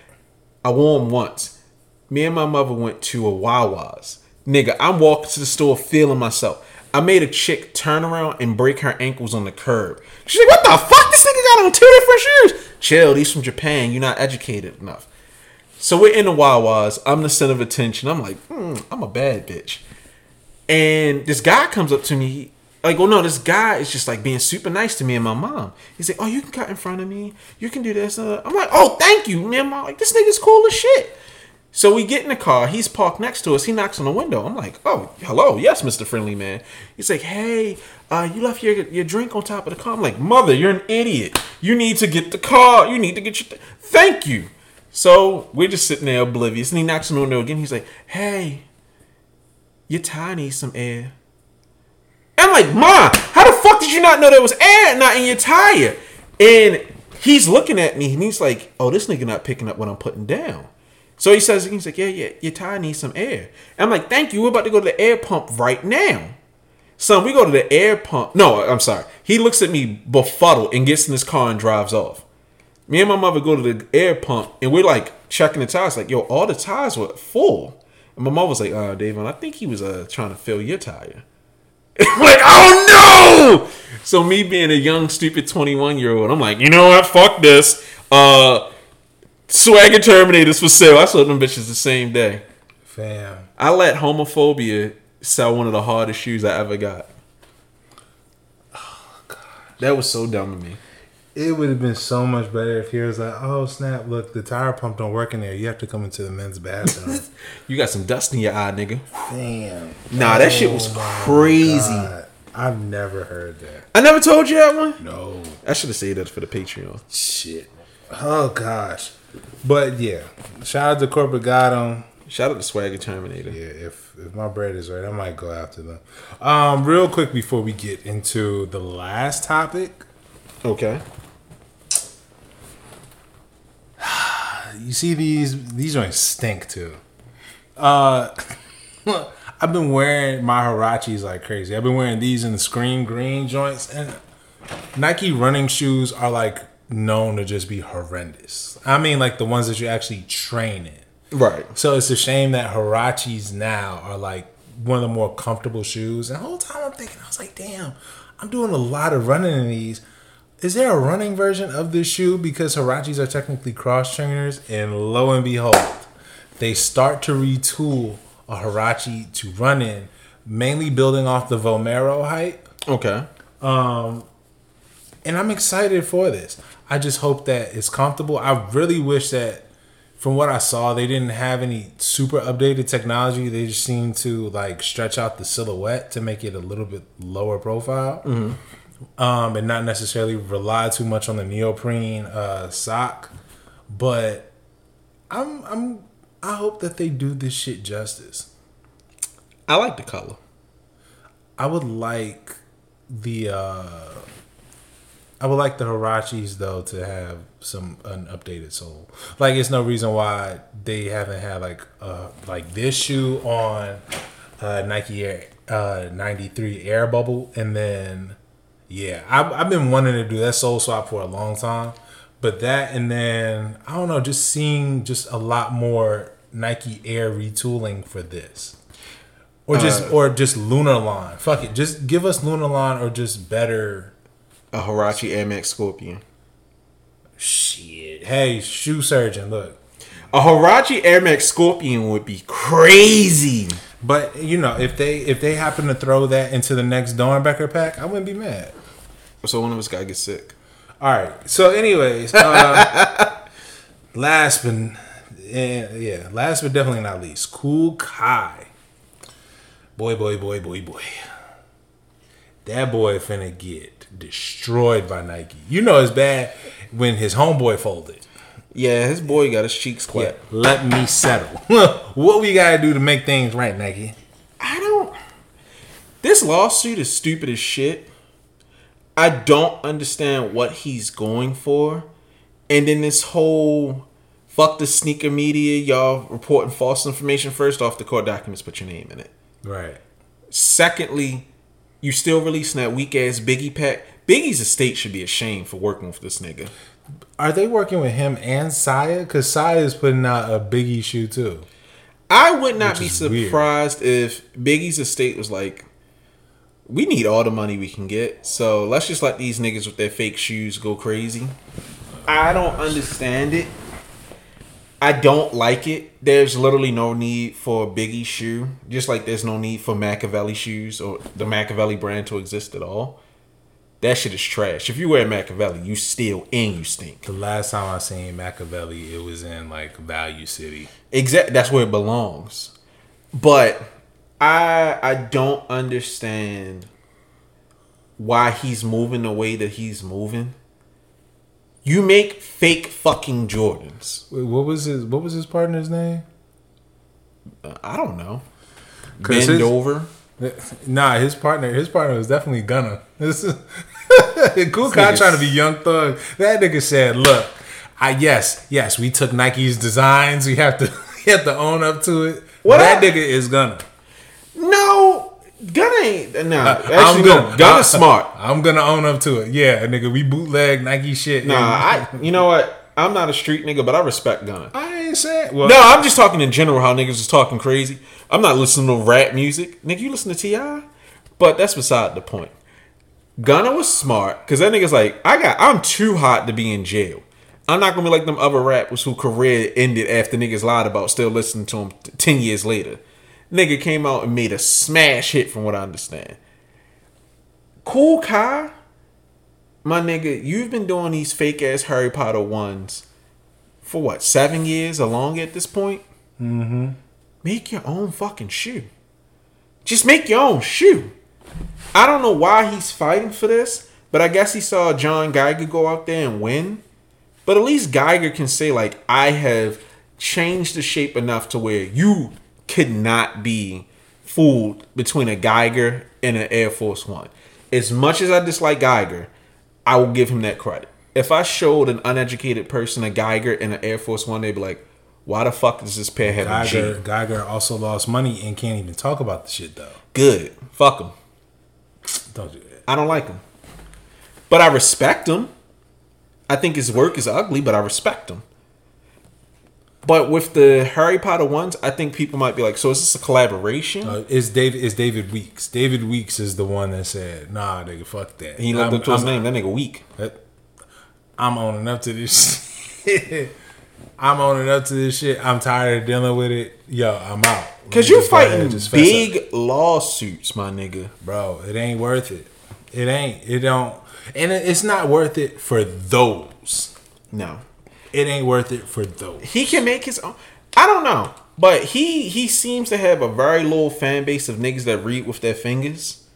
I wore them once. Me and my mother went to a Wawa's. Nigga, I'm walking to the store feeling myself. I made a chick turn around and break her ankles on the curb. She's like, what the fuck? This nigga got on two different shoes. Chill, these from Japan. You're not educated enough. So we're in the Wawa's. I'm the center of attention. I'm like, hmm, I'm a bad bitch. And this guy comes up to me, like, oh no, this guy is just like being super nice to me and my mom. He's like, oh, you can cut in front of me. You can do this. Uh. I'm like, oh, thank you, man. Like, this nigga's cool as shit. So we get in the car. He's parked next to us. He knocks on the window. I'm like, oh, hello. Yes, Mr. Friendly Man. He's like, hey, uh, you left your, your drink on top of the car. I'm like, mother, you're an idiot. You need to get the car. You need to get your. Th- Thank you. So we're just sitting there oblivious. And he knocks on the window again. He's like, hey, your tie needs some air. I'm like, Ma, how the fuck did you not know there was air not in your tire? And he's looking at me and he's like, oh, this nigga not picking up what I'm putting down. So he says, he's like, yeah, yeah, your tire needs some air. I'm like, thank you. We're about to go to the air pump right now. Son, we go to the air pump. No, I'm sorry. He looks at me befuddled and gets in his car and drives off. Me and my mother go to the air pump and we're like checking the tires, like, yo, all the tires were full. And my mom was like, "Oh, Davon, I think he was uh trying to fill your tire." I'm like, oh no! So me being a young, stupid 21 year old, I'm like, you know what? Fuck this. Uh, Swagger Terminators for sale. I sold them bitches the same day. Fam. I let homophobia sell one of the hardest shoes I ever got. Oh god, that was so dumb to me. It would have been so much better if he was like, "Oh snap! Look, the tire pump don't work in there. You have to come into the men's bathroom." You got some dust in your eye, nigga. Damn. Nah, that shit was oh crazy. God. I've never heard that. I never told you that one. No I should have said that for the Patreon. shit. Oh gosh. But yeah, shout out to corporate Gotham. Shout out to Swagger Terminator. Yeah, if if my bread is right, I might go after them. Um, real quick before we get into the last topic, Okay. you see these these joints stink too. Uh, I've been wearing my Huaraches like crazy. I've been wearing these in the screen green joints, and Nike running shoes are like known to just be horrendous. I mean, like the ones that you actually train in. Right. So it's a shame that Huaraches now are like one of the more comfortable shoes. And the whole time I'm thinking, I was like, damn, I'm doing a lot of running in these. Is there a running version of this shoe? Because Huaraches are technically cross trainers, and lo and behold, they start to retool a Huarache to run in, mainly building off the Vomero hype. Okay. Um, and I'm excited for this. I just hope that it's comfortable. I really wish that from what I saw, they didn't have any super updated technology. They just seemed to like stretch out the silhouette to make it a little bit lower profile, um, and not necessarily rely too much on the neoprene uh, sock. But I'm I'm I hope that they do this shit justice. I like the color. I would like the uh I would like the Huaraches though to have some an updated sole. Like it's no reason why they haven't had like uh like this shoe on uh Nike Air uh 93 Air Bubble and then yeah, I've, I've been wanting to do that sole swap for a long time. But that and then I don't know, just seeing just a lot more Nike Air retooling for this. Or just or just Lunarlon. Fuck it. Just give us Lunarlon or just better A Huarache Air Max Scorpion. shit. Hey, shoe surgeon, look. A Huarache Air Max Scorpion would be crazy. But you know, if they if they happen to throw that into the next Doernbecher pack, I wouldn't be mad. So one of us gotta get sick. All right. So, anyways, uh, last but eh, yeah, last but definitely not least, Kool Kiy. Boy, boy, boy, boy, boy. That boy finna get destroyed by Nike. You know it's bad when his homeboy folded. Yeah, his boy got his cheeks Yeah, let me settle. what we gotta do to make things right, Nike? I don't. This lawsuit is stupid as shit. I don't understand what he's going for. And then this whole fuck the sneaker media, y'all reporting false information. First off, the court documents put your name in it. Right. Secondly, you still releasing that weak ass Biggie pack. Biggie's estate should be ashamed for working with this nigga. Are they working with him and Saya? Because Saya is putting out a Biggie shoe too. I would not be is weird. surprised if Biggie's estate was like, we need all the money we can get, so let's just let these niggas with their fake shoes go crazy. I don't understand it. I don't like it. There's literally no need for a Biggie shoe, just like there's no need for Machiavelli shoes or the Machiavelli brand to exist at all. That shit is trash. If you wear Machiavelli, you steal and you stink. The last time I seen Machiavelli, it was in like Value City. Exactly, That's where it belongs. But I I don't understand why he's moving the way that he's moving. You make fake fucking Jordans. Wait, what was his What was his partner's name? Uh, I don't know. Bend his- over. Nah, his partner. His partner was definitely Gunna. This is cool. Guy trying to be young thug. That nigga said, "Look, I yes, yes, we took Nike's designs. We have to, we have to own up to it. What that I- nigga is Gunna. No, Gunna ain't. Nah, uh, I'm gonna- no. Gunna's uh, smart. I'm gonna own up to it. Yeah, nigga, we bootleg Nike shit. Nah, I. You know what? I'm not a street nigga, but I respect Gunna. I ain't saying. Well, No, I'm just talking in general how niggas is talking crazy. I'm not listening to rap music. Nigga, you listen to T.I.? But that's beside the point. Gunna was smart because that nigga's like, I got, I'm too hot to be in jail. I'm not gonna be like them other rappers who career ended after niggas lied about still listening to him t- 10 years later. Nigga came out and made a smash hit from what I understand. Kool Kiy, my nigga, you've been doing these fake ass Harry Potter ones for what, seven years along at this point? Mm-hmm. Make your own fucking shoe. Just make your own shoe. I don't know why he's fighting for this, but I guess he saw John Geiger go out there and win. But at least Geiger can say, like, I have changed the shape enough to where you could not be fooled between a Geiger and an Air Force One. As much as I dislike Geiger, I will give him that credit. If I showed an uneducated person a Geiger and an Air Force One, they'd be like, why the fuck does this pair have a Geiger, G? Geiger also lost money and can't even talk about the shit though. Good. Fuck him. Don't do that. I don't like him. But I respect him. I think his work is ugly, but I respect him. But with the Harry Potter ones, I think people might be like, so is this a collaboration? Uh, it's David. is David Weeks. David Weeks is the one that said, "Nah, nigga, fuck that." he looked I'm, up to his name. That nigga weak. That- I'm owning up to this. shit. I'm owning up to this shit. I'm tired of dealing with it. Yo, I'm out. Cause Let you're just go ahead fighting and just fess up. big lawsuits, my nigga. bro. It ain't worth it. It ain't. It don't. And it's not worth it for those. No. It ain't worth it for those. He can make his own. I don't know. But he he seems to have a very low fan base of niggas that read with their fingers.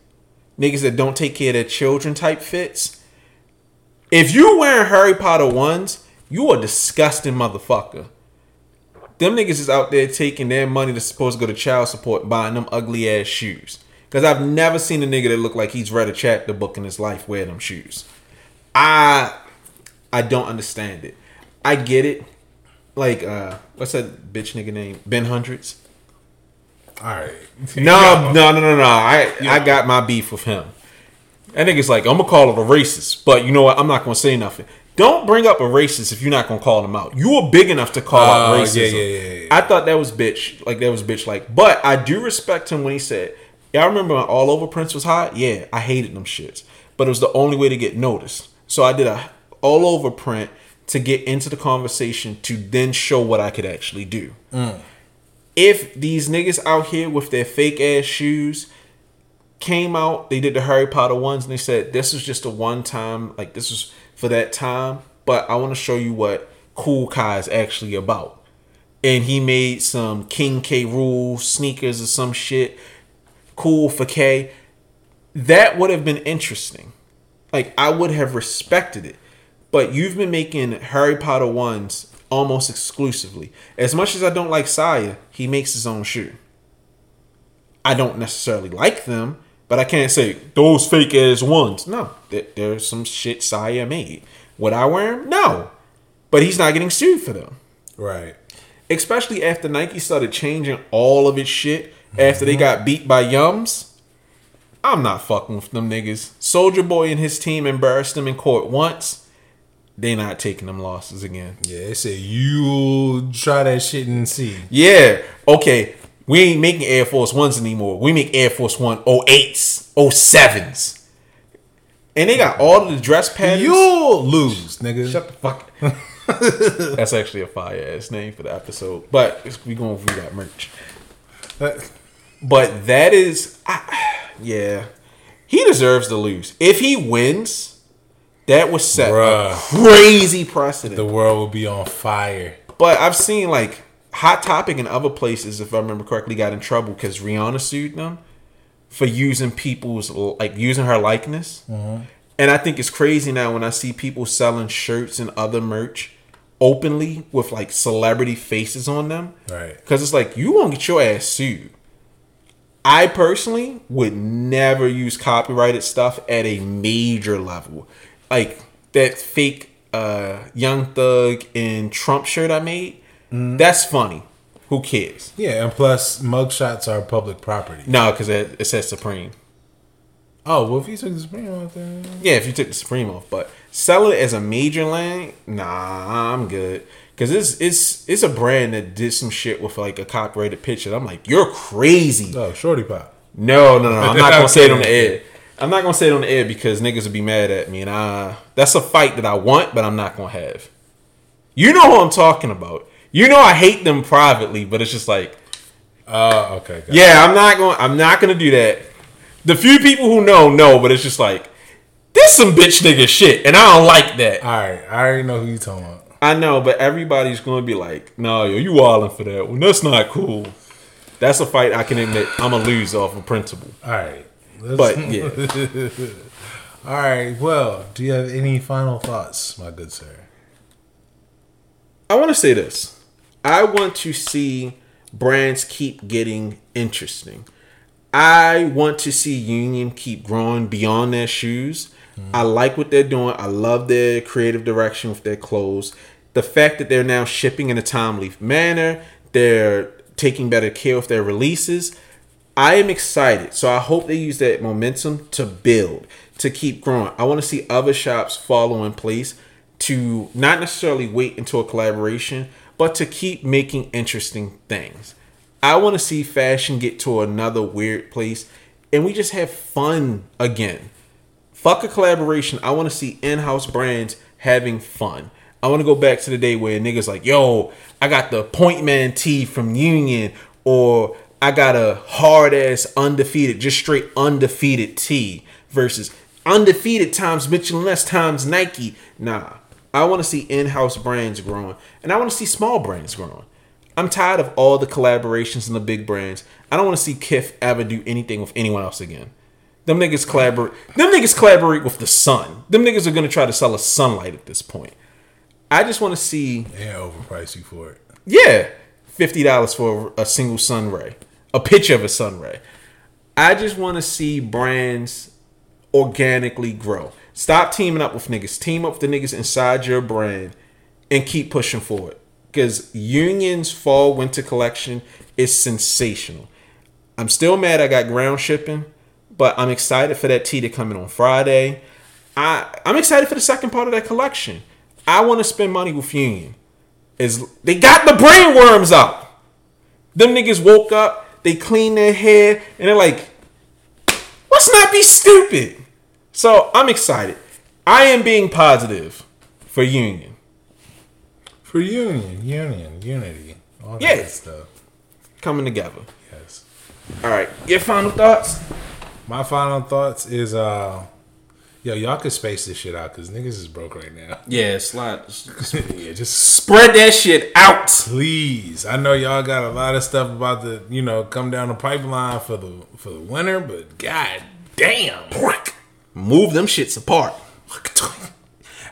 Niggas that don't take care of their children type fits. If you wearing Harry Potter ones, you a disgusting motherfucker. Them niggas is out there taking their money that's supposed to go to child support buying them ugly ass shoes. Cause I've never seen a nigga that look like he's read a chapter book in his life wear them shoes. I I don't understand it. I get it. Like uh what's that bitch nigga name? Ben Hundreds? All right. No, no, no, no, no. I I got my beef with him. That nigga's like, I'm gonna call it a racist, but you know what? I'm not gonna say nothing. Don't bring up a racist if you're not gonna call them out. You are big enough to call out Oh, racism. yeah, yeah, yeah, yeah. I thought that was bitch, like that was bitch like. But I do respect him when he said, Y'all remember when All Over Prince was hot? Yeah, I hated them shits. But it was the only way to get noticed. So I did a all over print to get into the conversation to then show what I could actually do. If these niggas out here with their fake ass shoes came out, they did the Harry Potter ones, and they said this was just a one time, like this was for that time. But I want to show you what Kool Kiy is actually about. And he made some King K Rool sneakers or some shit. Cool for K. That would have been interesting. Like I would have respected it. But you've been making Harry Potter ones almost exclusively. As much as I don't like Saya, he makes his own shoe. I don't necessarily like them, but I can't say those fake ass ones. No, there, there's some shit Saya made. Would I wear them? No, but he's not getting sued for them. Right. Especially after Nike started changing all of its shit after they mm-hmm. got beat by Yums. I'm not fucking with them niggas. Soulja Boy and his team embarrassed them in court once. They not taking them losses again. Yeah, they said you try that shit and see. Yeah. Okay. We ain't making Air Force Ones anymore. We make Air Force One 08s, 07s. And they got all the dress patterns. You'll lose, nigga. Shut the fuck. That's actually a fire ass name for the episode. But we gonna review that merch. But that is, I, yeah, he deserves to lose. If he wins, that was set Bruh. crazy precedent. the world will be on fire. But I've seen like Hot Topic and other places, if I remember correctly, got in trouble because Rihanna sued them for using people's like using her likeness. Mm-hmm. And I think it's crazy now when I see people selling shirts and other merch openly with like celebrity faces on them. Right. Because it's like you won't get your ass sued. I personally would never use copyrighted stuff at a major level. Like that fake uh, Young Thug and Trump shirt I made. That's funny. Who cares? Yeah, and plus mugshots are public property. No, because it, it says Supreme. Oh well, if you took the Supreme off, then Yeah, if you took the Supreme off, but sell it as a major lane, nah, I'm good. Cause it's it's it's a brand that did some shit with like a copyrighted picture. I'm like, you're crazy. oh, Shorty Pop. No, no, no. I'm not gonna say it on the air. I'm not gonna say it on the air because niggas would be mad at me, and I that's a fight that I want, but I'm not gonna have. You know who I'm talking about. You know I hate them privately, but it's just like, Oh, okay. it. yeah, I'm not going. I'm not gonna do that. The few people who know know, but it's just like, this some bitch nigga shit, and I don't like that. All right, I already know who you talking about. I know, but everybody's gonna be like, no, yo, you wilding for that one. That's not cool. That's a fight I can admit I'm gonna lose off of principle. All right, But yeah. all right. Well, do you have any final thoughts, my good sir? I want to say this. I want to see brands keep getting interesting. I want to see Union keep growing beyond their shoes. Hmm. I like what they're doing. I love their creative direction with their clothes. The fact that they're now shipping in a timely manner, they're taking better care of their releases. I am excited. So I hope they use that momentum to build, to keep growing. I want to see other shops follow in place to not necessarily wait until a collaboration, but to keep making interesting things. I want to see fashion get to another weird place and we just have fun again. Fuck a collaboration. I want to see in-house brands having fun. I want to go back to the day where niggas like, yo, I got the Point Man tee from Union, or I got a hard ass undefeated, just straight undefeated T versus undefeated times Mitchell and Ness times Nike. Nah, I want to see in-house brands growing, and I want to see small brands growing. I'm tired of all the collaborations and the big brands. I don't want to see Kith ever do anything with anyone else again. Them niggas collaborate. Them niggas collaborate with the sun. Them niggas are gonna try to sell us sunlight at this point. I just want to see, They overprice you for it. yeah, fifty dollars for a single sun ray, a picture of a sun ray. I just want to see brands organically grow. Stop teaming up with niggas. Team up with the niggas inside your brand and keep pushing forward. Because Union's fall winter collection is sensational. I'm still mad I got ground shipping, but I'm excited for that tea to come in on Friday. I I'm excited for the second part of that collection. I want to spend money with Union. Is they got the brain worms out. Them niggas woke up, they clean their hair, and they're like, let's not be stupid. So I'm excited. I am being positive for Union. For union, union, unity, all that good stuff. Coming together. Yes. All right. Your final thoughts? My final thoughts is uh yo, y'all could space this shit out because niggas is broke right now. Yeah, slide. yeah, just Spread that shit out. please. I know y'all got a lot of stuff about the, you know, come down the pipeline for the for the winter, but god damn. Move them shits apart.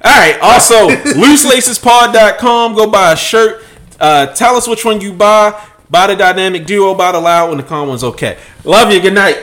All right. Also, looselacespod.com. Go buy a shirt. Uh, tell us which one you buy. Buy the dynamic duo. Buy the loud one. The calm one's okay. Love you. Good night.